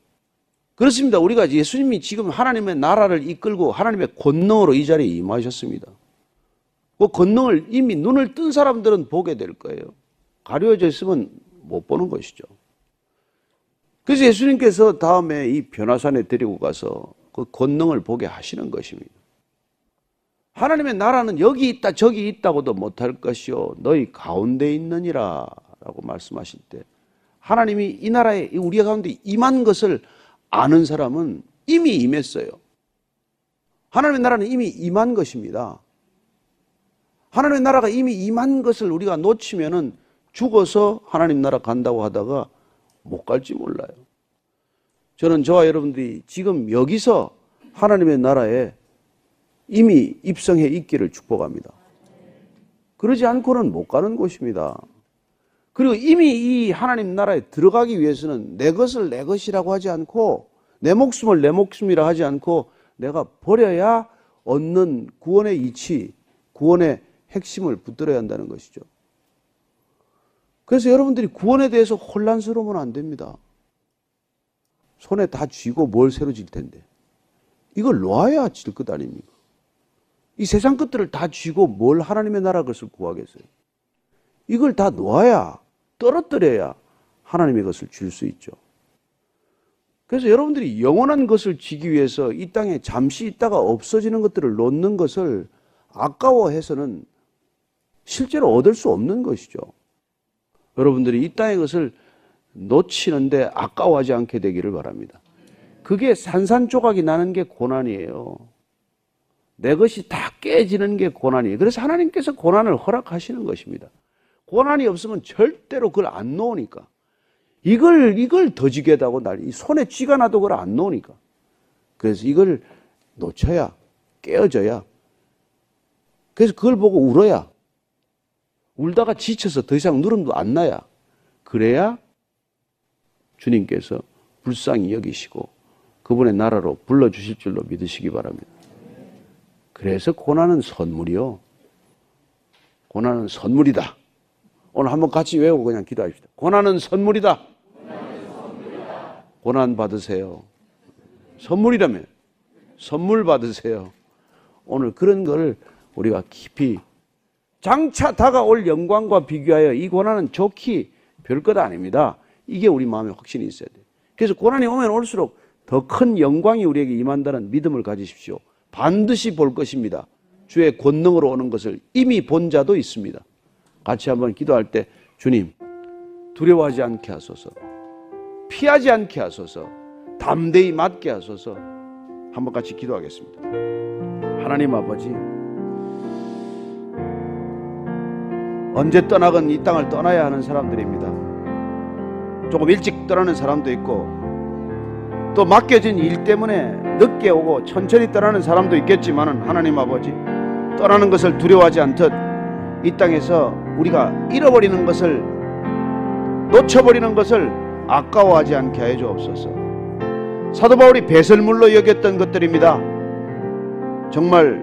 그렇습니다. 우리가 예수님이 지금 하나님의 나라를 이끌고 하나님의 권능으로 이 자리에 임하셨습니다. 그 권능을 이미 눈을 뜬 사람들은 보게 될 거예요. 가려져 있으면 못 보는 것이죠. 그래서 예수님께서 다음에 이 변화산에 데리고 가서 그 권능을 보게 하시는 것입니다. 하나님의 나라는 여기 있다 저기 있다고도 못할 것이요 너희 가운데 있느니라 라고 말씀하실 때 하나님이 이 나라에 우리 가운데 임한 것을 아는 사람은 이미 임했어요. 하나님의 나라는 이미 임한 것입니다. 하나님의 나라가 이미 임한 것을 우리가 놓치면은 죽어서 하나님 나라 간다고 하다가 못 갈지 몰라요. 저는 저와 여러분들이 지금 여기서 하나님의 나라에 이미 입성해 있기를 축복합니다. 그러지 않고는 못 가는 곳입니다. 그리고 이미 이 하나님 나라에 들어가기 위해서는 내 것을 내 것이라고 하지 않고 내 목숨을 내 목숨이라 하지 않고 내가 버려야 얻는 구원의 이치, 구원의 핵심을 붙들어야 한다는 것이죠. 그래서 여러분들이 구원에 대해서 혼란스러우면 안 됩니다. 손에 다 쥐고 뭘 새로 질 텐데. 이걸 놓아야 질 것 아닙니까? 이 세상 것들을 다 쥐고 뭘 하나님의 나라 것을 구하겠어요? 이걸 다 놓아야, 떨어뜨려야 하나님의 것을 줄 수 있죠. 그래서 여러분들이 영원한 것을 지기 위해서 이 땅에 잠시 있다가 없어지는 것들을 놓는 것을 아까워해서는 실제로 얻을 수 없는 것이죠. 여러분들이 이 땅의 것을 놓치는데 아까워하지 않게 되기를 바랍니다. 그게 산산조각이 나는 게 고난이에요. 내 것이 다 깨지는 게 고난이에요. 그래서 하나님께서 고난을 허락하시는 것입니다. 고난이 없으면 절대로 그걸 안 놓으니까. 이걸, 이걸 더 지게다고 날, 이 손에 쥐가 나도 그걸 안 놓으니까. 그래서 이걸 놓쳐야, 깨어져야. 그래서 그걸 보고 울어야. 울다가 지쳐서 더 이상 누름도 안 나야. 그래야 주님께서 불쌍히 여기시고 그분의 나라로 불러주실 줄로 믿으시기 바랍니다. 그래서 고난은 선물이요. 고난은 선물이다. 오늘 한번 같이 외우고 그냥 기도합시다. 고난은 선물이다. 고난 받으세요. 선물이라면 선물 받으세요. 오늘 그런 걸 우리가 깊이 장차 다가올 영광과 비교하여 이 고난은 좋기 별 것 아닙니다. 이게 우리 마음에 확신이 있어야 돼요. 그래서 고난이 오면 올수록 더 큰 영광이 우리에게 임한다는 믿음을 가지십시오. 반드시 볼 것입니다. 주의 권능으로 오는 것을 이미 본 자도 있습니다. 같이 한번 기도할 때 주님 두려워하지 않게 하소서. 피하지 않게 하소서. 담대히 맞게 하소서. 한번 같이 기도하겠습니다. 하나님 아버지 언제 떠나건 이 땅을 떠나야 하는 사람들입니다. 조금 일찍 떠나는 사람도 있고 또 맡겨진 일 때문에 늦게 오고 천천히 떠나는 사람도 있겠지만 하나님 아버지 떠나는 것을 두려워하지 않듯 이 땅에서 우리가 잃어버리는 것을 놓쳐버리는 것을 아까워하지 않게 하여 주옵소서. 사도 바울이 배설물로 여겼던 것들입니다. 정말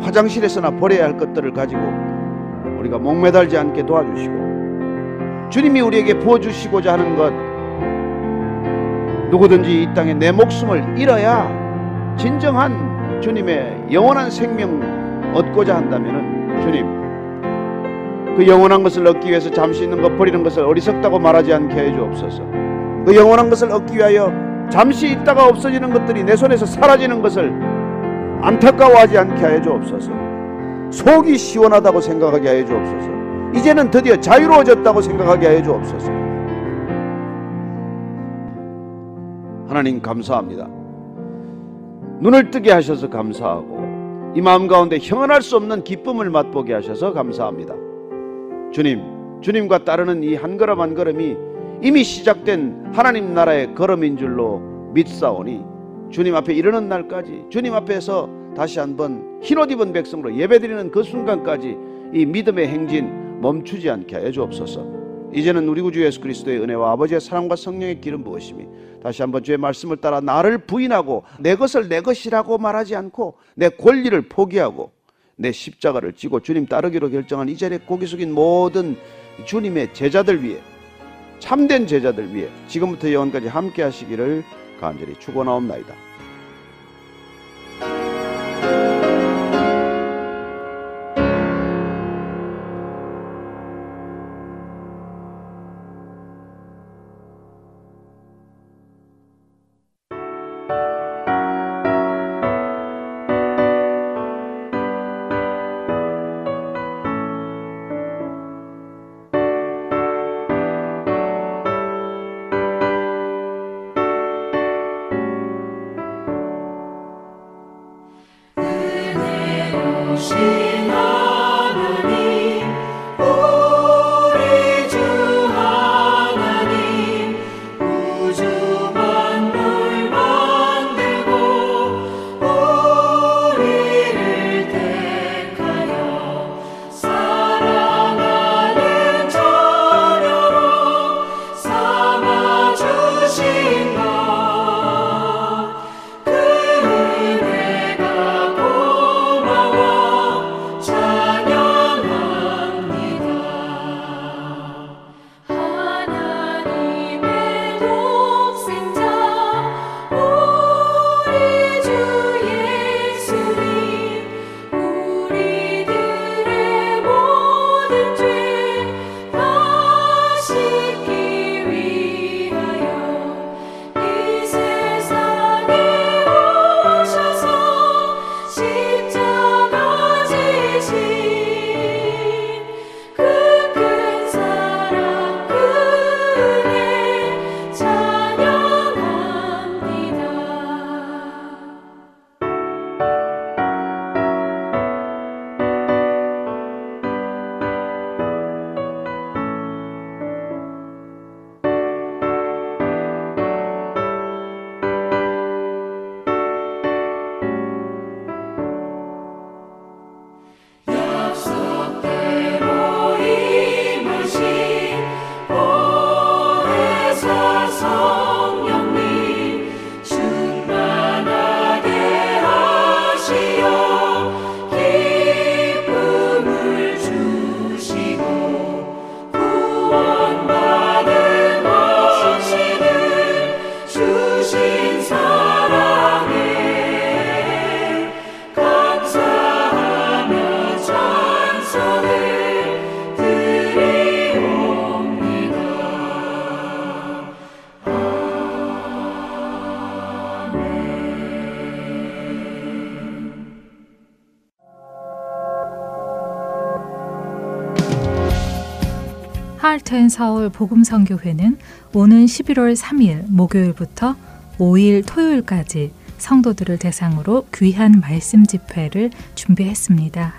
화장실에서나 버려야 할 것들을 가지고 우리가 목매달지 않게 도와주시고 주님이 우리에게 부어주시고자 하는 것 누구든지 이 땅에 내 목숨을 잃어야 진정한 주님의 영원한 생명 얻고자 한다면 주님 그 영원한 것을 얻기 위해서 잠시 있는 것 버리는 것을 어리석다고 말하지 않게 해 주옵소서. 그 영원한 것을 얻기 위하여 잠시 있다가 없어지는 것들이 내 손에서 사라지는 것을 안타까워하지 않게 하여 주옵소서. 속이 시원하다고 생각하게 하여 주옵소서. 이제는 드디어 자유로워졌다고 생각하게 하여 주옵소서. 하나님 감사합니다. 눈을 뜨게 하셔서 감사하고 이 마음 가운데 형언할 수 없는 기쁨을 맛보게 하셔서 감사합니다 주님 주님과 따르는 이 한 걸음 한 걸음이 이미 시작된 하나님 나라의 걸음인 줄로 믿사오니 주님 앞에 이르는 날까지 주님 앞에서 다시 한번 흰옷 입은 백성으로 예배드리는 그 순간까지 이 믿음의 행진 멈추지 않게 하여 주옵소서. 이제는 우리 구주 예수 그리스도의 은혜와 아버지의 사랑과 성령의 기름 부으심이 다시 한번 주의 말씀을 따라 나를 부인하고 내 것을 내 것이라고 말하지 않고 내 권리를 포기하고 내 십자가를 지고 주님 따르기로 결정한 이 자리에 고기 숙인 모든 주님의 제자들 위해 참된 제자들 위해 지금부터 영원까지 함께 하시기를 간절히 축원하옵나이다. 하트앤 서울 복음선교회는 오는 11월 3일 목요일부터 5일 토요일까지 성도들을 대상으로 귀한 말씀 집회를 준비했습니다.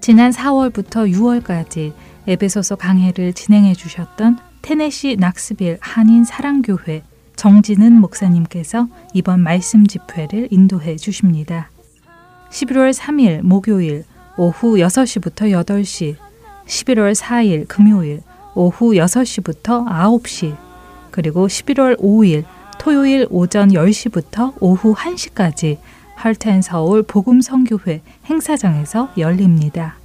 지난 4월부터 6월까지 에베소서 강해를 진행해 주셨던 테네시 낙스빌 한인 사랑교회 정진은 목사님께서 이번 말씀 집회를 인도해 주십니다. 11월 3일 목요일 오후 6시부터 8시, 11월 4일 금요일 오후 6시부터 9시, 그리고 11월 5일 토요일 오전 10시부터 오후 1시까지 할텐 서울 복음 성교회 행사장에서 열립니다.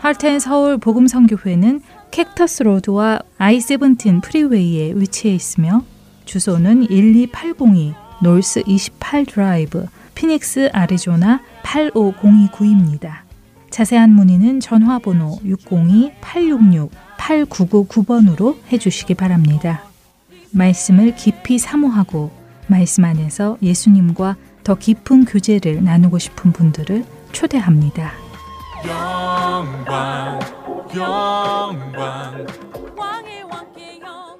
할텐 서울 복음 성교회는 Cactus Road와 I-17 freeway에 위치해 있으며 주소는 12802 North 28 드라이브 피닉스 아리조나 85029입니다. 자세한 문의는 전화번호 602-866-8999번으로 해주시기 바랍니다. 말씀을 깊이 사모하고 말씀 안에서 예수님과 더 깊은 교제를 나누고 싶은 분들을 초대합니다. 영광, 영광, 왕의 왕께 영광을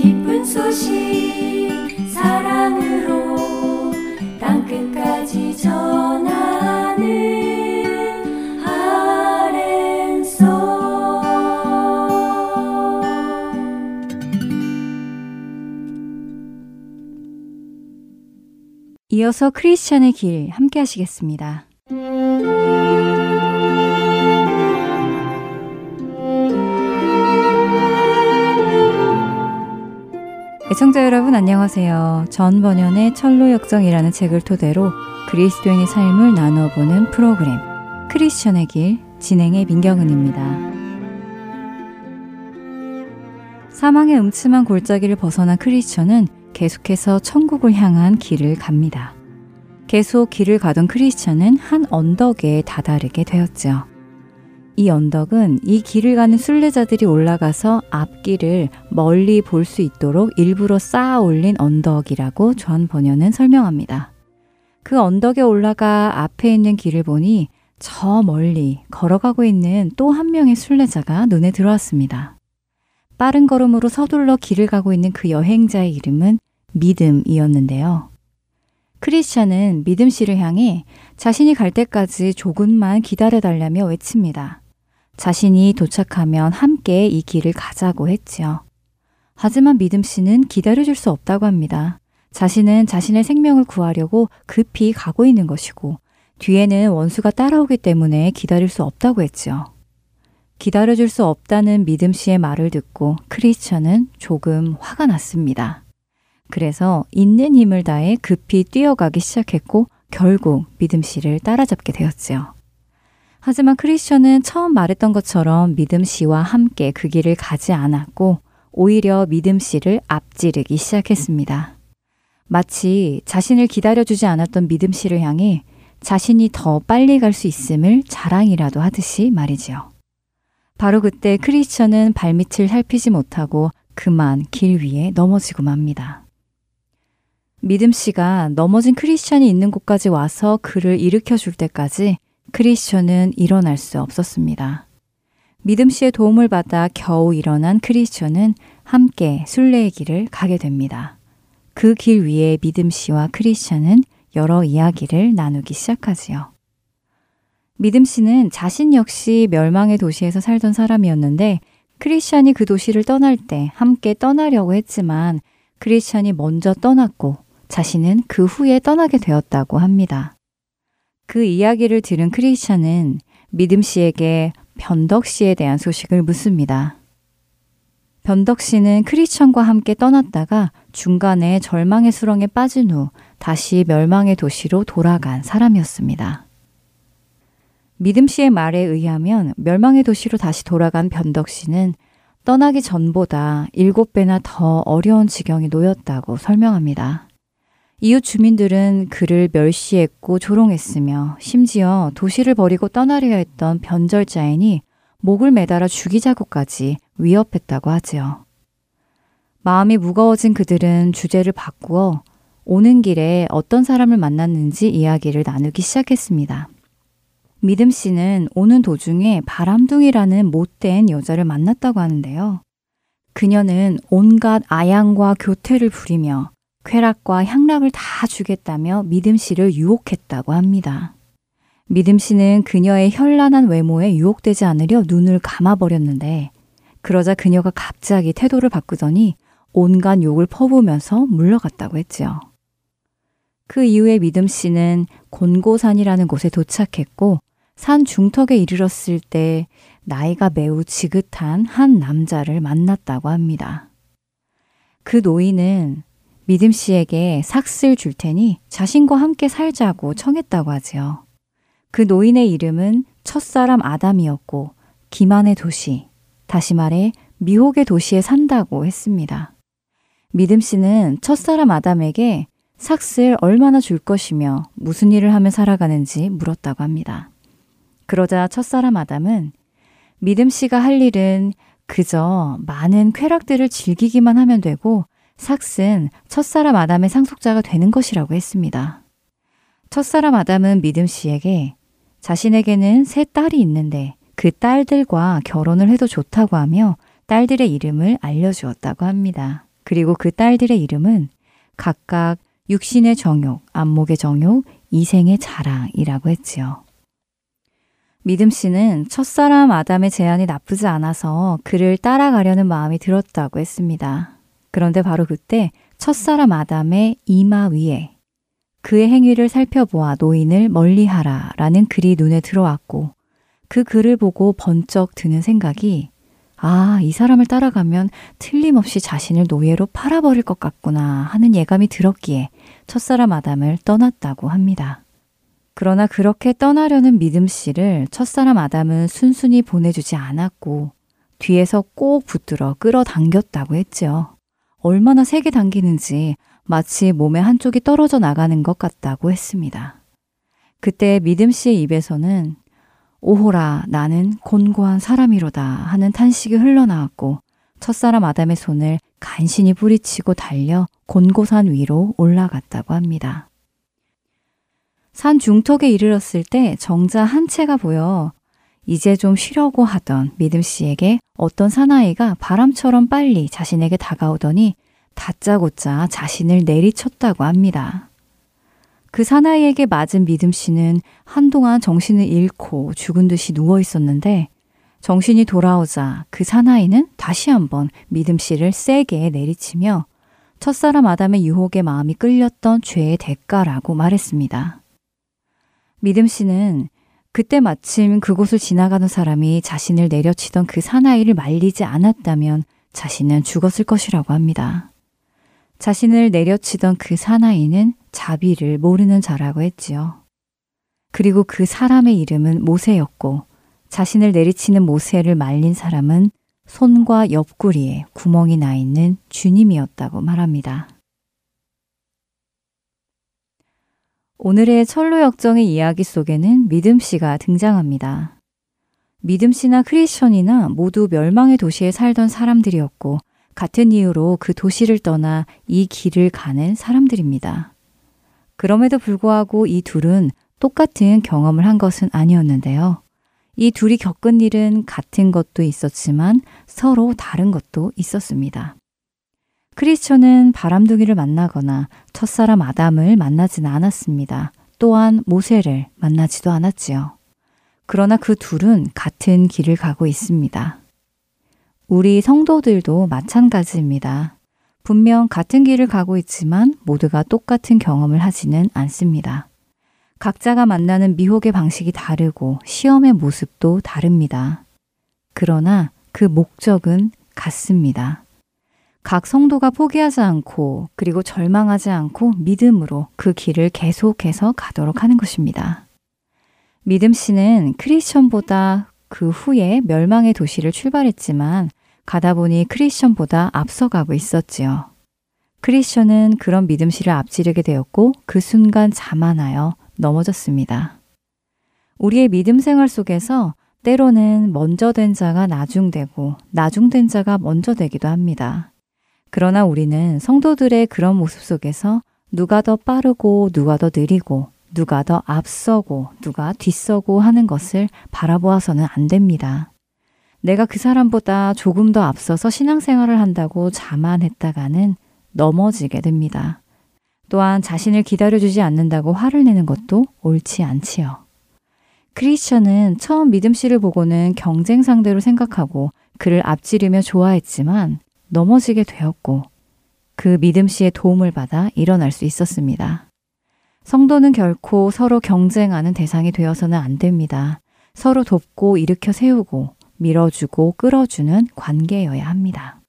기쁜 소식 사랑으로 땅끝까지 전하는 이어서 크리스천의 길 함께 하시겠습니다. 애청자 여러분 안녕하세요. 전 번연의 철로 역정이라는 책을 토대로 그리스도인의 삶을 나눠보는 프로그램 크리스천의 길 진행의 민경은입니다. 사망의 음침한 골짜기를 벗어난 크리스천은 계속해서 천국을 향한 길을 갑니다. 계속 길을 가던 크리스천은 한 언덕에 다다르게 되었죠. 이 언덕은 이 길을 가는 순례자들이 올라가서 앞길을 멀리 볼 수 있도록 일부러 쌓아 올린 언덕이라고 전 번연은 설명합니다. 그 언덕에 올라가 앞에 있는 길을 보니 저 멀리 걸어가고 있는 또 한 명의 순례자가 눈에 들어왔습니다. 빠른 걸음으로 서둘러 길을 가고 있는 그 여행자의 이름은 믿음이었는데요. 크리스찬은 믿음 씨를 향해 자신이 갈 때까지 조금만 기다려달라며 외칩니다. 자신이 도착하면 함께 이 길을 가자고 했지요. 하지만 믿음 씨는 기다려줄 수 없다고 합니다. 자신은 자신의 생명을 구하려고 급히 가고 있는 것이고 뒤에는 원수가 따라오기 때문에 기다릴 수 없다고 했지요. 기다려줄 수 없다는 믿음 씨의 말을 듣고 크리스천은 조금 화가 났습니다. 그래서 있는 힘을 다해 급히 뛰어가기 시작했고 결국 믿음 씨를 따라잡게 되었지요. 하지만 크리스천은 처음 말했던 것처럼 믿음 씨와 함께 그 길을 가지 않았고 오히려 믿음 씨를 앞지르기 시작했습니다. 마치 자신을 기다려주지 않았던 믿음 씨를 향해 자신이 더 빨리 갈 수 있음을 자랑이라도 하듯이 말이지요. 바로 그때 크리스천은 발밑을 살피지 못하고 그만 길 위에 넘어지고 맙니다. 믿음 씨가 넘어진 크리스천이 있는 곳까지 와서 그를 일으켜 줄 때까지 크리스천은 일어날 수 없었습니다. 믿음 씨의 도움을 받아 겨우 일어난 크리스천은 함께 순례의 길을 가게 됩니다. 그 길 위에 믿음 씨와 크리스천은 여러 이야기를 나누기 시작하지요. 믿음 씨는 자신 역시 멸망의 도시에서 살던 사람이었는데 크리스천이 그 도시를 떠날 때 함께 떠나려고 했지만 크리스천이 먼저 떠났고 자신은 그 후에 떠나게 되었다고 합니다. 그 이야기를 들은 크리스찬은 믿음 씨에게 변덕 씨에 대한 소식을 묻습니다. 변덕 씨는 크리스천과 함께 떠났다가 중간에 절망의 수렁에 빠진 후 다시 멸망의 도시로 돌아간 사람이었습니다. 믿음 씨의 말에 의하면 멸망의 도시로 다시 돌아간 변덕 씨는 떠나기 전보다 일곱 배나 더 어려운 지경에 놓였다고 설명합니다. 이웃 주민들은 그를 멸시했고 조롱했으며 심지어 도시를 버리고 떠나려 했던 변절자인이 목을 매달아 죽이자고까지 위협했다고 하지요. 마음이 무거워진 그들은 주제를 바꾸어 오는 길에 어떤 사람을 만났는지 이야기를 나누기 시작했습니다. 믿음 씨는 오는 도중에 바람둥이라는 못된 여자를 만났다고 하는데요. 그녀는 온갖 아양과 교태를 부리며 쾌락과 향락을 다 주겠다며 믿음 씨를 유혹했다고 합니다. 믿음 씨는 그녀의 현란한 외모에 유혹되지 않으려 눈을 감아버렸는데 그러자 그녀가 갑자기 태도를 바꾸더니 온갖 욕을 퍼부으면서 물러갔다고 했지요. 그 이후에 믿음 씨는 곤고산이라는 곳에 도착했고 산 중턱에 이르렀을 때 나이가 매우 지긋한 한 남자를 만났다고 합니다. 그 노인은 믿음 씨에게 삭슬 줄 테니 자신과 함께 살자고 청했다고 하지요. 그 노인의 이름은 첫사람 아담이었고 기만의 도시, 다시 말해 미혹의 도시에 산다고 했습니다. 믿음 씨는 첫사람 아담에게 삭슬 얼마나 줄 것이며 무슨 일을 하며 살아가는지 물었다고 합니다. 그러자 첫사람 아담은 믿음 씨가 할 일은 그저 많은 쾌락들을 즐기기만 하면 되고 삭슨 첫사람 아담의 상속자가 되는 것이라고 했습니다. 첫사람 아담은 믿음 씨에게 자신에게는 세 딸이 있는데 그 딸들과 결혼을 해도 좋다고 하며 딸들의 이름을 알려주었다고 합니다. 그리고 그 딸들의 이름은 각각 육신의 정욕, 안목의 정욕, 이생의 자랑이라고 했지요. 믿음 씨는 첫사람 아담의 제안이 나쁘지 않아서 그를 따라가려는 마음이 들었다고 했습니다. 그런데 바로 그때 첫사람 아담의 이마 위에 그의 행위를 살펴보아 노인을 멀리하라 라는 글이 눈에 들어왔고 그 글을 보고 번쩍 드는 생각이 아, 이 사람을 따라가면 틀림없이 자신을 노예로 팔아버릴 것 같구나 하는 예감이 들었기에 첫사람 아담을 떠났다고 합니다. 그러나 그렇게 떠나려는 믿음 씨를 첫사람 아담은 순순히 보내주지 않았고 뒤에서 꼭 붙들어 끌어당겼다고 했죠. 얼마나 세게 당기는지 마치 몸의 한쪽이 떨어져 나가는 것 같다고 했습니다. 그때 믿음 씨의 입에서는 오호라 나는 곤고한 사람이로다 하는 탄식이 흘러나왔고 첫사람 아담의 손을 간신히 뿌리치고 달려 곤고산 위로 올라갔다고 합니다. 산 중턱에 이르렀을 때 정자 한 채가 보여 이제 좀 쉬려고 하던 믿음 씨에게 어떤 사나이가 바람처럼 빨리 자신에게 다가오더니 다짜고짜 자신을 내리쳤다고 합니다. 그 사나이에게 맞은 믿음 씨는 한동안 정신을 잃고 죽은 듯이 누워 있었는데 정신이 돌아오자 그 사나이는 다시 한번 믿음 씨를 세게 내리치며 첫사람 아담의 유혹에 마음이 끌렸던 죄의 대가라고 말했습니다. 믿음 씨는 그때 마침 그곳을 지나가는 사람이 자신을 내려치던 그 사나이를 말리지 않았다면 자신은 죽었을 것이라고 합니다. 자신을 내려치던 그 사나이는 자비를 모르는 자라고 했지요. 그리고 그 사람의 이름은 모세였고 자신을 내리치는 모세를 말린 사람은 손과 옆구리에 구멍이 나 있는 주님이었다고 말합니다. 오늘의 철로 역정의 이야기 속에는 믿음 씨가 등장합니다. 믿음 씨나 크리스천이나 모두 멸망의 도시에 살던 사람들이었고 같은 이유로 그 도시를 떠나 이 길을 가는 사람들입니다. 그럼에도 불구하고 이 둘은 똑같은 경험을 한 것은 아니었는데요. 이 둘이 겪은 일은 같은 것도 있었지만 서로 다른 것도 있었습니다. 크리스천은 바람둥이를 만나거나 첫사람 아담을 만나진 않았습니다. 또한 모세를 만나지도 않았지요. 그러나 그 둘은 같은 길을 가고 있습니다. 우리 성도들도 마찬가지입니다. 분명 같은 길을 가고 있지만 모두가 똑같은 경험을 하지는 않습니다. 각자가 만나는 미혹의 방식이 다르고 시험의 모습도 다릅니다. 그러나 그 목적은 같습니다. 각 성도가 포기하지 않고 그리고 절망하지 않고 믿음으로 그 길을 계속해서 가도록 하는 것입니다. 믿음 씨는 크리스천보다 그 후에 멸망의 도시를 출발했지만 가다 보니 크리스천보다 앞서가고 있었지요. 크리스천은 그런 믿음 씨를 앞지르게 되었고 그 순간 자만하여 넘어졌습니다. 우리의 믿음 생활 속에서 때로는 먼저 된 자가 나중되고 나중된 자가 먼저 되기도 합니다. 그러나 우리는 성도들의 그런 모습 속에서 누가 더 빠르고 누가 더 느리고 누가 더 앞서고 누가 뒤서고 하는 것을 바라보아서는 안 됩니다. 내가 그 사람보다 조금 더 앞서서 신앙생활을 한다고 자만했다가는 넘어지게 됩니다. 또한 자신을 기다려주지 않는다고 화를 내는 것도 옳지 않지요. 크리스천은 처음 믿음 씨를 보고는 경쟁 상대로 생각하고 그를 앞지르며 좋아했지만 넘어지게 되었고 그 믿음 씨의 도움을 받아 일어날 수 있었습니다. 성도는 결코 서로 경쟁하는 대상이 되어서는 안 됩니다. 서로 돕고 일으켜 세우고 밀어주고 끌어주는 관계여야 합니다.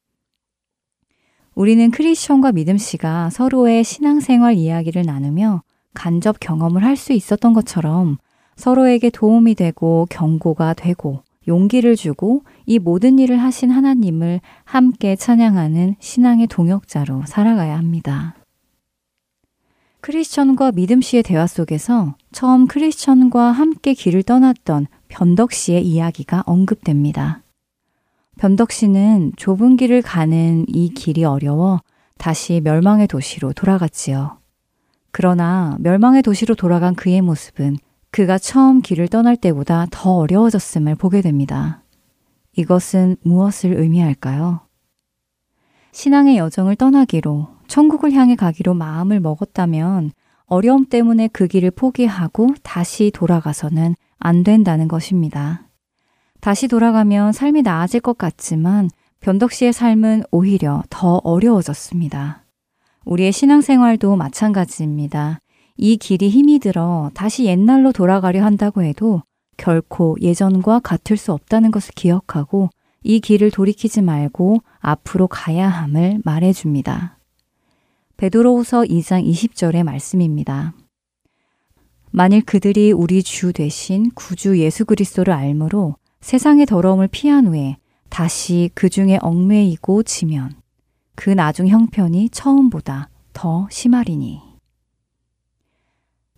우리는 크리스천과 믿음 씨가 서로의 신앙생활 이야기를 나누며 간접 경험을 할 수 있었던 것처럼 서로에게 도움이 되고 경고가 되고 용기를 주고 이 모든 일을 하신 하나님을 함께 찬양하는 신앙의 동역자로 살아가야 합니다. 크리스천과 믿음 씨의 대화 속에서 처음 크리스천과 함께 길을 떠났던 변덕 씨의 이야기가 언급됩니다. 변덕 씨는 좁은 길을 가는 이 길이 어려워 다시 멸망의 도시로 돌아갔지요. 그러나 멸망의 도시로 돌아간 그의 모습은 그가 처음 길을 떠날 때보다 더 어려워졌음을 보게 됩니다. 이것은 무엇을 의미할까요? 신앙의 여정을 떠나기로, 천국을 향해 가기로 마음을 먹었다면 어려움 때문에 그 길을 포기하고 다시 돌아가서는 안 된다는 것입니다. 다시 돌아가면 삶이 나아질 것 같지만 변덕 씨의 삶은 오히려 더 어려워졌습니다. 우리의 신앙생활도 마찬가지입니다. 이 길이 힘이 들어 다시 옛날로 돌아가려 한다고 해도 결코 예전과 같을 수 없다는 것을 기억하고 이 길을 돌이키지 말고 앞으로 가야 함을 말해줍니다. 베드로후서 2장 20절의 말씀입니다. 만일 그들이 우리 주 대신 구주 예수 그리스도를 알므로 세상의 더러움을 피한 후에 다시 그 중에 얽매이고 지면 그 나중 형편이 처음보다 더 심하리니.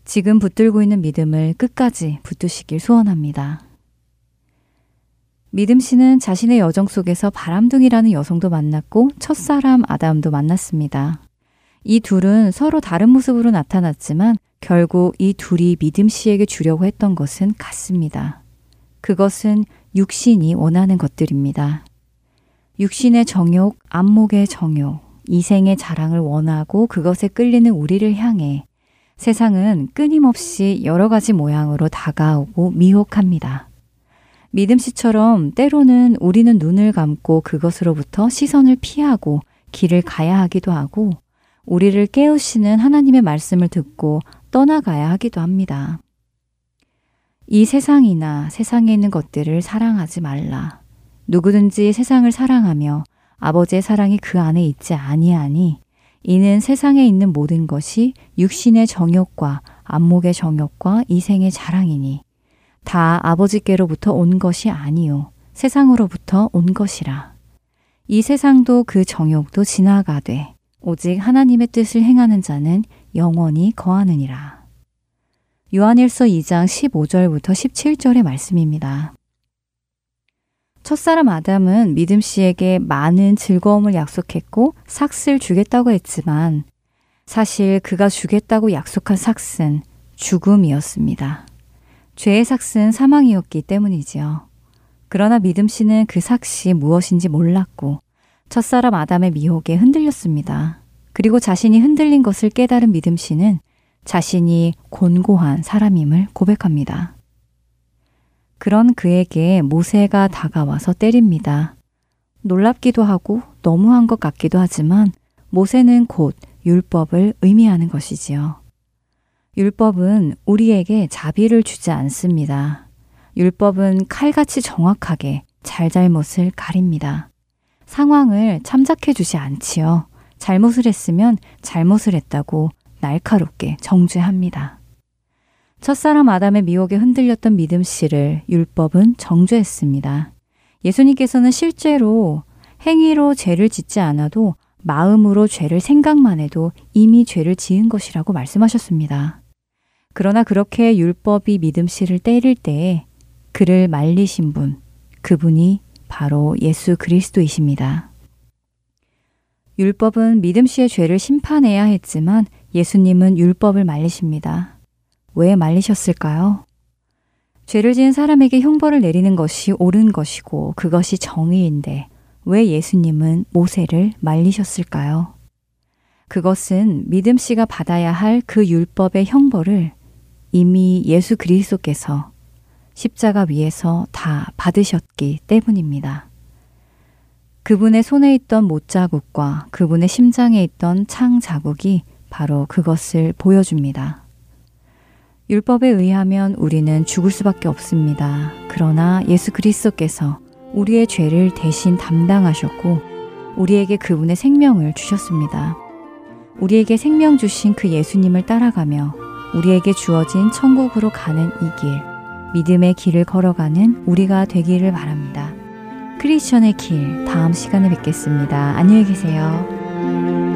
지금 붙들고 있는 믿음을 끝까지 붙드시길 소원합니다. 믿음 씨는 자신의 여정 속에서 바람둥이라는 여성도 만났고 첫사람 아담도 만났습니다. 이 둘은 서로 다른 모습으로 나타났지만 결국 이 둘이 믿음 씨에게 주려고 했던 것은 같습니다. 그것은 육신이 원하는 것들입니다. 육신의 정욕, 안목의 정욕, 이생의 자랑을 원하고 그것에 끌리는 우리를 향해 세상은 끊임없이 여러 가지 모양으로 다가오고 미혹합니다. 믿음 씨처럼 때로는 우리는 눈을 감고 그것으로부터 시선을 피하고 길을 가야 하기도 하고 우리를 깨우시는 하나님의 말씀을 듣고 떠나가야 하기도 합니다. 이 세상이나 세상에 있는 것들을 사랑하지 말라. 누구든지 세상을 사랑하며 아버지의 사랑이 그 안에 있지 아니하니 이는 세상에 있는 모든 것이 육신의 정욕과 안목의 정욕과 이생의 자랑이니 다 아버지께로부터 온 것이 아니요 세상으로부터 온 것이라. 이 세상도 그 정욕도 지나가되 오직 하나님의 뜻을 행하는 자는 영원히 거하느니라. 요한일서 2장 15절부터 17절의 말씀입니다. 첫사람 아담은 믿음 씨에게 많은 즐거움을 약속했고 삭스를 주겠다고 했지만 사실 그가 주겠다고 약속한 삭스는 죽음이었습니다. 죄의 삭스는 사망이었기 때문이지요. 그러나 믿음 씨는 그 삭시 무엇인지 몰랐고 첫사람 아담의 미혹에 흔들렸습니다. 그리고 자신이 흔들린 것을 깨달은 믿음 씨는 자신이 곤고한 사람임을 고백합니다. 그런 그에게 모세가 다가와서 때립니다. 놀랍기도 하고 너무한 것 같기도 하지만 모세는 곧 율법을 의미하는 것이지요. 율법은 우리에게 자비를 주지 않습니다. 율법은 칼같이 정확하게 잘잘못을 가립니다. 상황을 참작해 주지 않지요. 잘못을 했으면 잘못을 했다고 날카롭게 정죄합니다. 첫사람 아담의 미혹에 흔들렸던 믿음 씨를 율법은 정죄했습니다. 예수님께서는 실제로 행위로 죄를 짓지 않아도 마음으로 죄를 생각만 해도 이미 죄를 지은 것이라고 말씀하셨습니다. 그러나 그렇게 율법이 믿음 씨를 때릴 때에 그를 말리신 분, 그분이 바로 예수 그리스도이십니다. 율법은 믿음 씨의 죄를 심판해야 했지만 예수님은 율법을 말리십니다. 왜 말리셨을까요? 죄를 지은 사람에게 형벌을 내리는 것이 옳은 것이고 그것이 정의인데 왜 예수님은 모세를 말리셨을까요? 그것은 믿음 씨가 받아야 할 그 율법의 형벌을 이미 예수 그리스도께서 십자가 위에서 다 받으셨기 때문입니다. 그분의 손에 있던 못자국과 그분의 심장에 있던 창 자국이 바로 그것을 보여줍니다. 율법에 의하면 우리는 죽을 수밖에 없습니다. 그러나 예수 그리스도께서 우리의 죄를 대신 담당하셨고 우리에게 그분의 생명을 주셨습니다. 우리에게 생명 주신 그 예수님을 따라가며 우리에게 주어진 천국으로 가는 이 길, 믿음의 길을 걸어가는 우리가 되기를 바랍니다. 크리스천의 길, 다음 시간에 뵙겠습니다. 안녕히 계세요.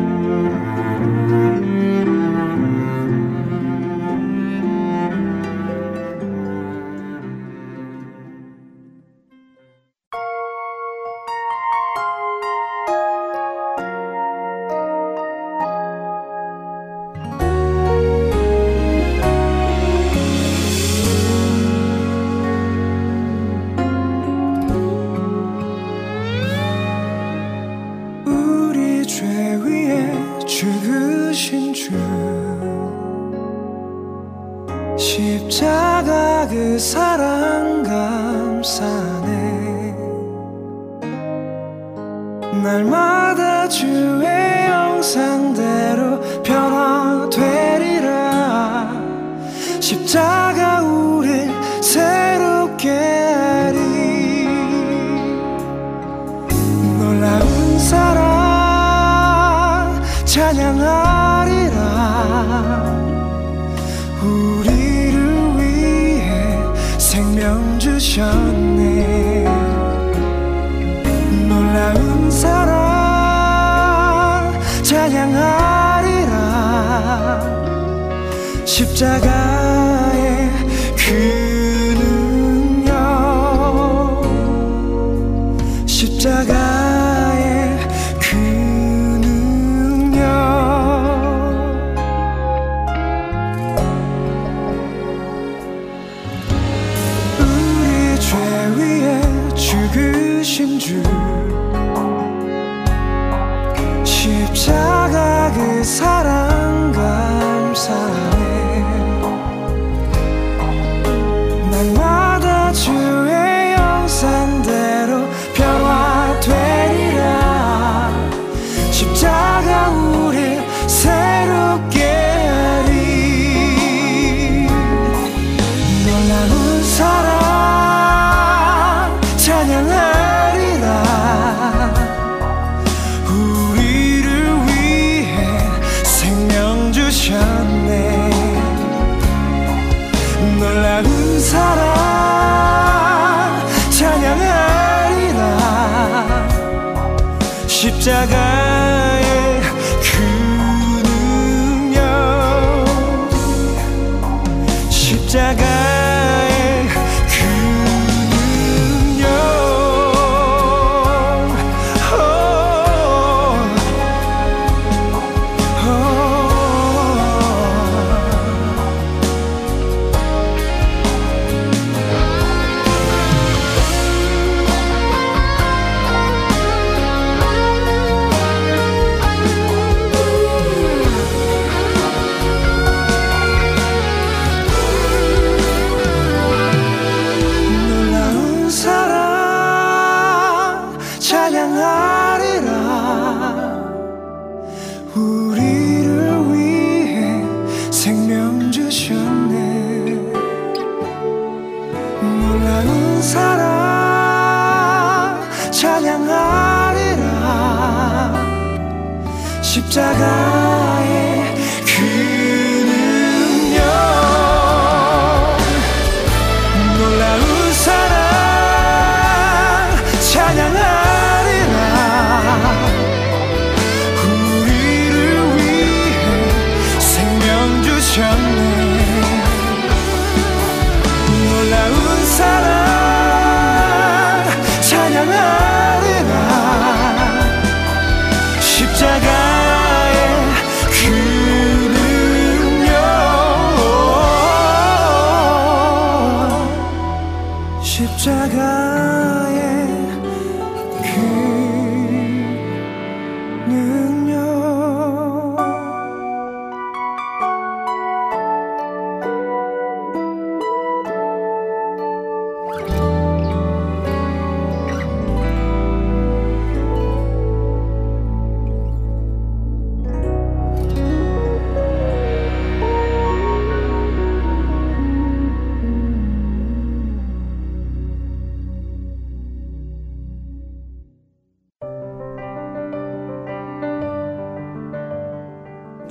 십자가